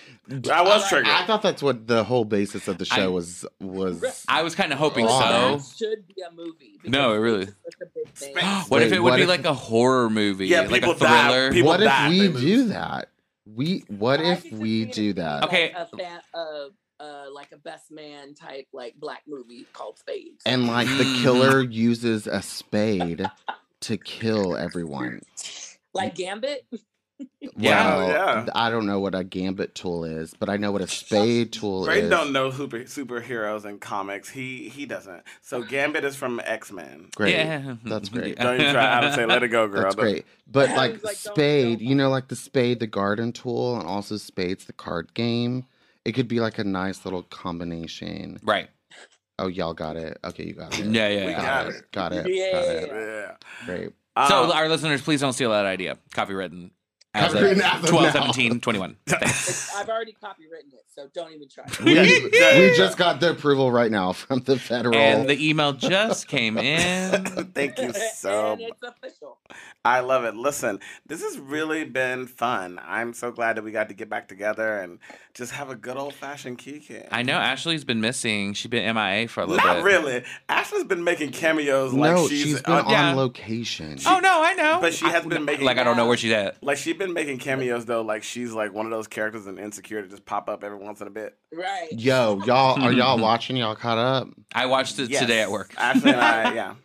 I was triggered. I thought that's what the whole basis of the show I- was. Was I was kind of hoping Oh. so. That should be a movie. No, it really- it's such a big thing. Space. what if it would be if- like a horror movie? Yeah, like a people die. thriller. People what if die, we do that? We what I if we do as being that? like Okay. A fan, uh, like a best man type, like black movie called Spades. And like the Mm. killer uses a spade to kill everyone. like Gambit. Yeah. Well, Yeah. I don't know what a gambit tool is, but I know what a spade tool Braden is. don't know super superheroes and comics. He he doesn't. So Gambit is from X Men. Great. Yeah, That's great. Don't even try. I would say let it go, girl. That's Don't- great. But I like was like, don't- spade, don't- you know, like the spade, the garden tool, and also spades, the card game. It could be like a nice little combination. Right. Oh, y'all got it. Okay, you got it. Yeah, yeah, We got Got it. it. Got it. Got Yeah. it. Yeah. Great. So Um, our listeners, please don't steal that idea. Copywritten. As of as 12, now. 17, 21. I've already copywritten it, so don't even try. We, Yeah. we just got the approval right now from the federal. and the email just came in. Thank you so and it's official. I love it. Listen, this has really been fun. I'm so glad that we got to get back together and just have a good old fashioned kiki. I know Ashley's been missing. She's been MIA for a little Not bit. really. Ashley's been making cameos like no, she's, she's been uh, on yeah. location. Oh no, I know. But she has I- been making- like I don't know where she's at. like she's been making cameos though. Like she's like one of those characters in Insecure that just pop up every once in a bit. Right. Yo, y'all, are y'all watching? Y'all caught up? I watched it Yes. today at work. Ashley and I, yeah,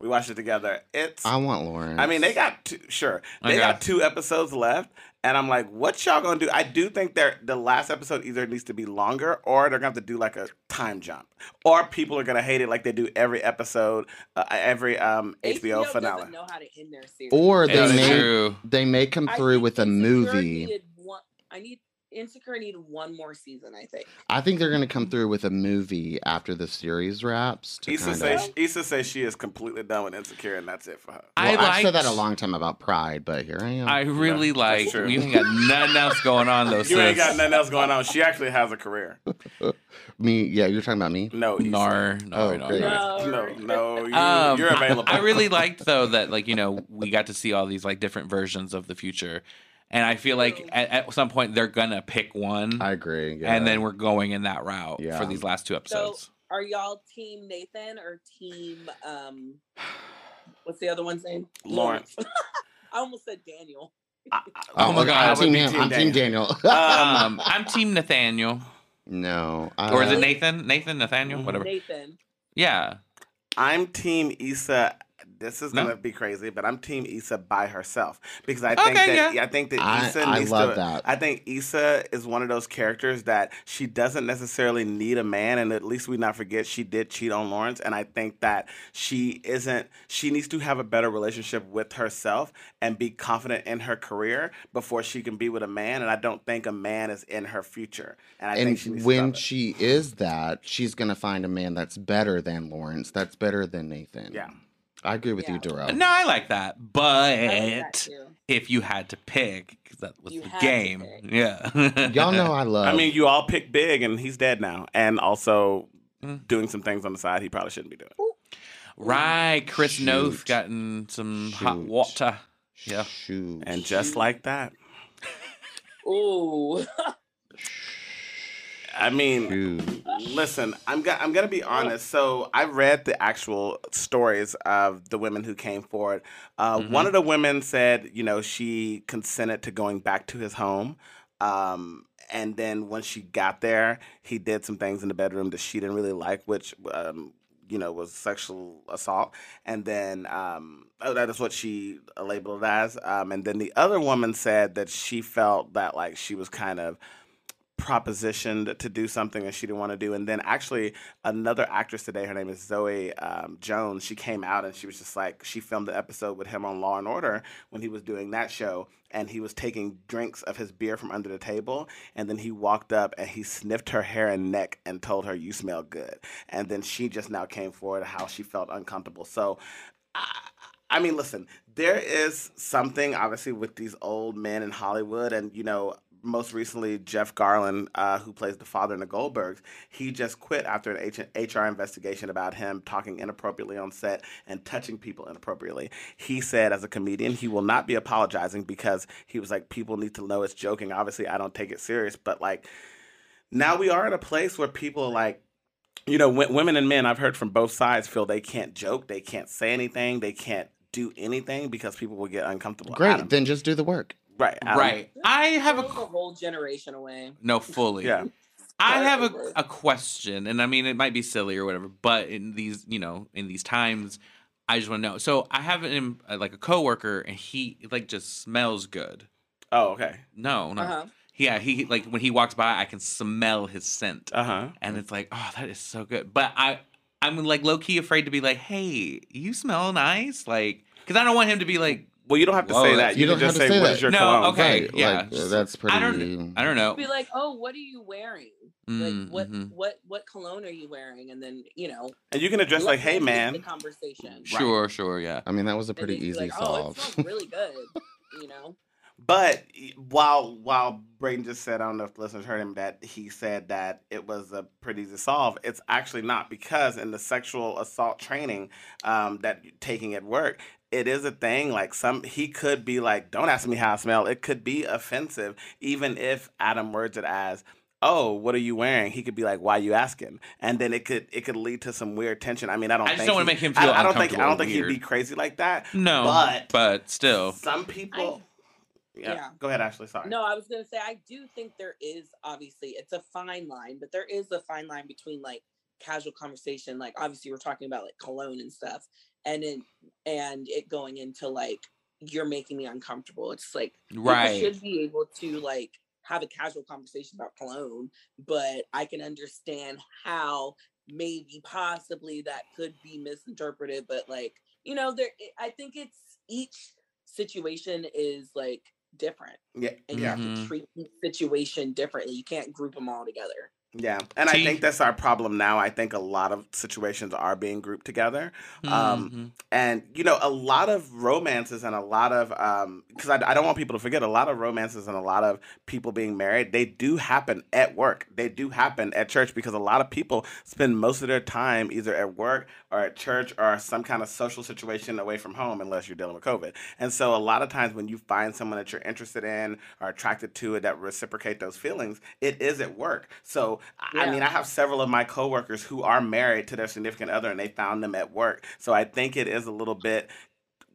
we watched it together. It's. I want Lauren. I mean, they got two, sure they Okay. got two episodes left, and I'm like, what y'all gonna do? I do think they're the last episode either needs to be longer or they're gonna have to do like a time jump, or people are gonna hate it like they do every episode, uh, every um HBO, finale. know how to end their series. or they It's may true. they may come I through think with a movie. needed one- I need Insecure need one more season. I think. I think they're gonna come through with a movie after the series wraps. To Issa kind says of, Issa says she is completely done with Insecure, and that's it for her. I well, I've said that a long time about Pride, but here I am. I really that's like. true. You ain't got nothing else going on though, You ain't got nothing else going on. She actually has a career. me, yeah, you're talking about me. No, Issa. Nar, Oh, nar, nar, no, no. You, Um, you're available. I really liked though that like you know we got to see all these like different versions of the future, and I feel like at, at some point they're gonna pick one, I agree. Yeah. and then we're going in that route Yeah. for these last two episodes. So, episodes. are y'all team Nathan or team um? What's the other one's name? Lawrence. I almost said Daniel. I- Oh my God, I I'm would team, be Team I'm team Daniel. Daniel. um, I'm Team Nathaniel, no, uh, or is it Nathan? Nathan, Nathaniel, Mhm. whatever. Nathan. Yeah, I'm Team Issa. This is No? gonna be crazy, but I'm Team Issa by herself because I think Okay, that yeah. I think that I- Issa I needs love to. that. I think Issa is one of those characters that she doesn't necessarily need a man, and at least we not forget she did cheat on Lawrence, and I think that she isn't. She needs to have a better relationship with herself and be confident in her career before she can be with a man, and I don't think a man is in her future, and I think she needs when to she is that, she's gonna find a man that's better than Lawrence. That's better than Nathan. yeah. I agree with you, Yeah. Dorell. no, I like that, I like but that if you had to pick, because that was You the game, yeah. Y'all know I love. I mean, you all pick big, and he's dead now, and also Mm. doing some things on the side he probably shouldn't be doing. Right, Chris Shoot. Noth gotten some hot water. Yeah. Shoot. And just like that, Ooh. I mean, Shoot. listen, I'm go- I'm gonna be honest. So I read the actual stories of the women who came forward. Uh, Mhm. One of the women said, you know, she consented to going back to his home. Um, and then when she got there, he did some things in the bedroom that she didn't really like, which um, you know was sexual assault. And then um, oh, that is what she labeled it as. Um, and then the other woman said that she felt that like she was kind of propositioned to do something that she didn't want to do. And then actually another actress today, her name is Zoe um, Jones. She came out and she was just like she filmed the episode with him on Law and Order when he was doing that show, and he was taking drinks of his beer from under the table, and then he walked up and he sniffed her hair and neck and told her, "You smell good." And then she just now came forward how she felt uncomfortable. So. I, I mean, listen, there is something obviously with these old men in Hollywood, and you know, most recently, Jeff Garlin, uh, who plays the father in the Goldbergs, he just quit after an H- HR investigation about him talking inappropriately on set and touching people inappropriately. He said, as a comedian, he will not be apologizing because he was like, people need to know it's joking. Obviously, I don't take it serious, but like, now we are at a place where people are like, you know, w- women and men, I've heard from both sides feel they can't joke, they can't say anything, they can't do anything because people will get uncomfortable. Great. Then just do the work. Right, Adam. Right. I have a a whole generation away. no fully. Yeah. I have a, a question, and I mean it might be silly or whatever, but in these you know in these times, I just want to know. So I have an uh, like a coworker, and he like just smells good. Oh, okay. No, no, Uh-huh. yeah, he like when he walks by, I can smell his scent, Uh huh. and it's like, oh, that is so good. But I, I'm like low key afraid to be like, hey, you smell nice, like, because I don't want him to be like, Well, you don't have to Whoa, say that. You, you can don't just have say, to say "What that. is your No, cologne?" okay. Right, yeah. like, uh, that's pretty. I don't, I don't know. Be like, oh, what are you wearing? Like, Mm, what, mhm. what, what cologne are you wearing? And then you know, And you can address like, "Hey, man." the conversation. Sure, sure, yeah. I mean, that was a pretty easy like, Oh, it solve. smells really good. You know, but while while Braden just said, I don't know if the listeners heard him, that he said that it was a pretty easy to solve. It's actually not because in the sexual assault training um, that you're taking at work, it is a thing. Like some, he could be like, "Don't ask me how I smell." It could be offensive, even if Adam words it as. Oh, what are you wearing? He could be like, "Why you asking?" And then it could it could lead to some weird tension. I mean, I don't. I just think don't wanna make him feel I, don't think I don't or think he'd be crazy like that. No, but but still, some people. yeah. yeah. Go ahead, Ashley. Sorry. No, I was gonna say I do think there is obviously it's a fine line, but there is a fine line between like casual conversation, like obviously we're talking about like cologne and stuff, and it and it going into like you're making me uncomfortable. It's like right. should be able to like have a casual conversation about cologne, but I can understand how maybe possibly that could be misinterpreted. But like you know, there eh, I think it's each situation is like different Yeah. and you have to treat each situation differently. You can't group them all together. Yeah, and I think that's our problem now. I think a lot of situations are being grouped together. Um, Mhm. and you know a lot of romances and a lot of because I, I don't want people to forget a lot of romances and a lot of people being married they do happen at work they do happen at church because a lot of people spend most of their time either at work or at church or some kind of social situation away from home unless you're dealing with covid and so a lot of times when you find someone that you're interested in or attracted to that reciprocate those feelings it is at work so I- i mean i have several of my coworkers who are married to their significant other and they found them at work so i think it is a little bit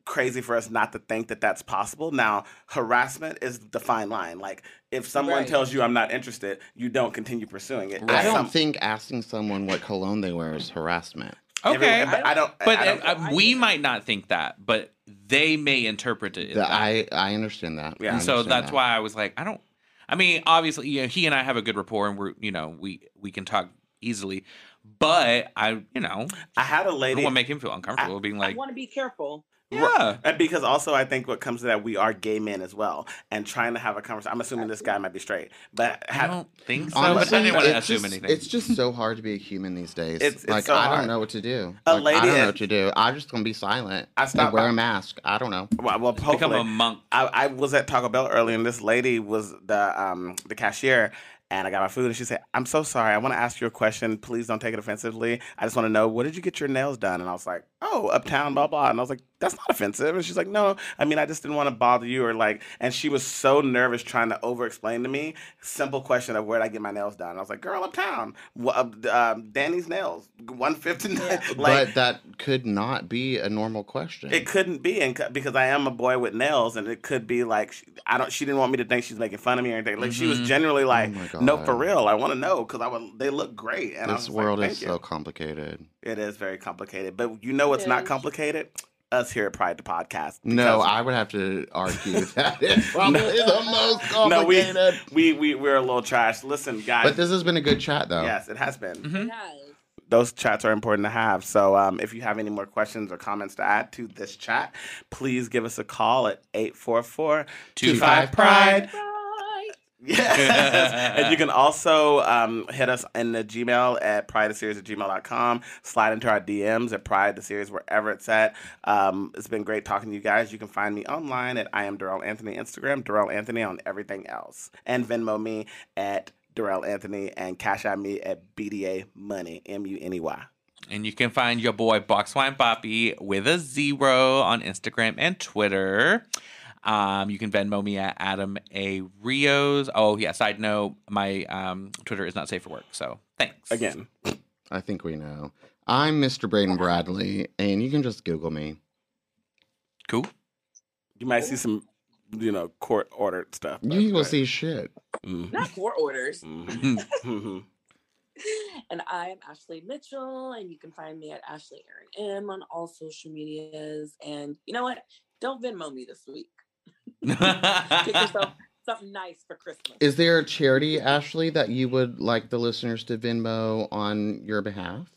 crazy for us not to think that that's possible. Now, harassment is the fine line. Like, if someone Right. tells you I'm not interested, you don't continue pursuing it. Right. I don't some- think asking someone what cologne they wear is harassment. every- Okay. but I don't. But I don't, uh, uh, we might not think that, but they may interpret it. as That- that. I I understand that. Yeah. I and so that's that. why I was like, I don't. I mean, obviously, you know, he and I have a good rapport, and we're, you know, we we can talk easily. But I, you know, I had a I don't want to make him feel uncomfortable, being like, I want to be careful. Yeah, And because also I think what comes to that we are gay men as well, and trying to have a conversation. I'm assuming this guy might be straight, but I don't think so. Honestly, but I didn't want to it's assume just, anything. It's just so hard to be a human these days. It's- it's like so I hard. don't know what to do. A Like, lady I don't know what to do. I'm just gonna be silent. I and stopped wear by- a mask. I don't know. well, well become a monk. I, I was at Taco Bell earlier, and this lady was the um the cashier, and I got my food, and she said, "I'm so sorry. I want to ask you a question. Please don't take it offensively. I just want to know what did you get your nails done?" And I was like, "Oh, uptown, blah blah." And I was like, "That's not offensive." And she's like, "No, I mean, I just didn't want to bother you or like." And she was so nervous trying to over explain to me simple question of where did I get my nails done. And I was like, "Girl, uptown, uh, um, Danny's nails, one fifty nine. Like, but that could not be a normal question. it couldn't be, and because I am a boy with nails, and it could be like she- I don't. She didn't want me to think she's making fun of me or anything. Like she was Mhm. genuinely like, my "No, for real. I want to know because I would. They look great." And this just like, world is you." so complicated. It is very complicated, but you know what's not complicated? Us here at Pride the Podcast. No, I would have to argue that it's probably the most complicated. No, we, we we we're a little trash. Listen, guys. but this has been a good chat, though. yes, it has been. Mhm. It has. those chats are important to have. So um, if you have any more questions or comments to add to this chat, please give us a call at 844 25 Pride. Yes. and you can also um, hit us in the Gmail at pridetheseries at gmail.com. Slide into our DMs at Pride the Series, wherever it's at. Um, it's been great talking to you guys. You can find me online at I am Dorell Anthony Instagram, Dorell Anthony on everything else. And Venmo me at Dorell Anthony and Cash App me at BDA Money, M U N E Y. And you can find your boy Boxwine Poppy with a zero on Instagram and Twitter. Um, you can Venmo me at Adam A Rios. Oh yeah, side note, my um, Twitter is not safe for work. So thanks Again. I think we know. I'm Mr. Braden Bradley, and you can just Google me. Cool. You might see some, you know, court ordered stuff. but- You will but- see shit. Mhm. Not court orders. Mhm. Mhm. And I am Ashley Mitchell, and you can find me at Ashley Aaron M on all social medias. And you know what? Don't Venmo me this week. Get yourself something nice for Christmas. Is there a charity, Ashley, that you would like the listeners to Venmo on your behalf?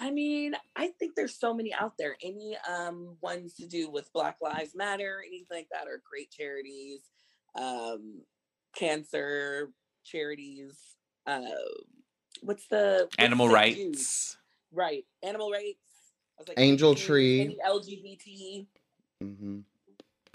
I mean, I think there's so many out there. Any um ones to do with Black Lives Matter, anything like that are great charities. Um, cancer charities. Uh, what's the what's Animal St. Jude? rights. Right, animal rights. I was like, Angel Tree. any LGBT. hmm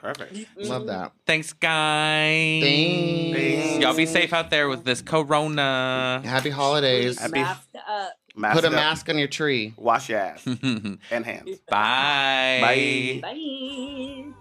Perfect. Love that. Thanks, guys. Thanks. Y'all be safe out there with this corona. Happy holidays. Happy- Mask up. Mask Put a up. mask on your tree. Wash your ass and hands. Bye. Bye. Bye.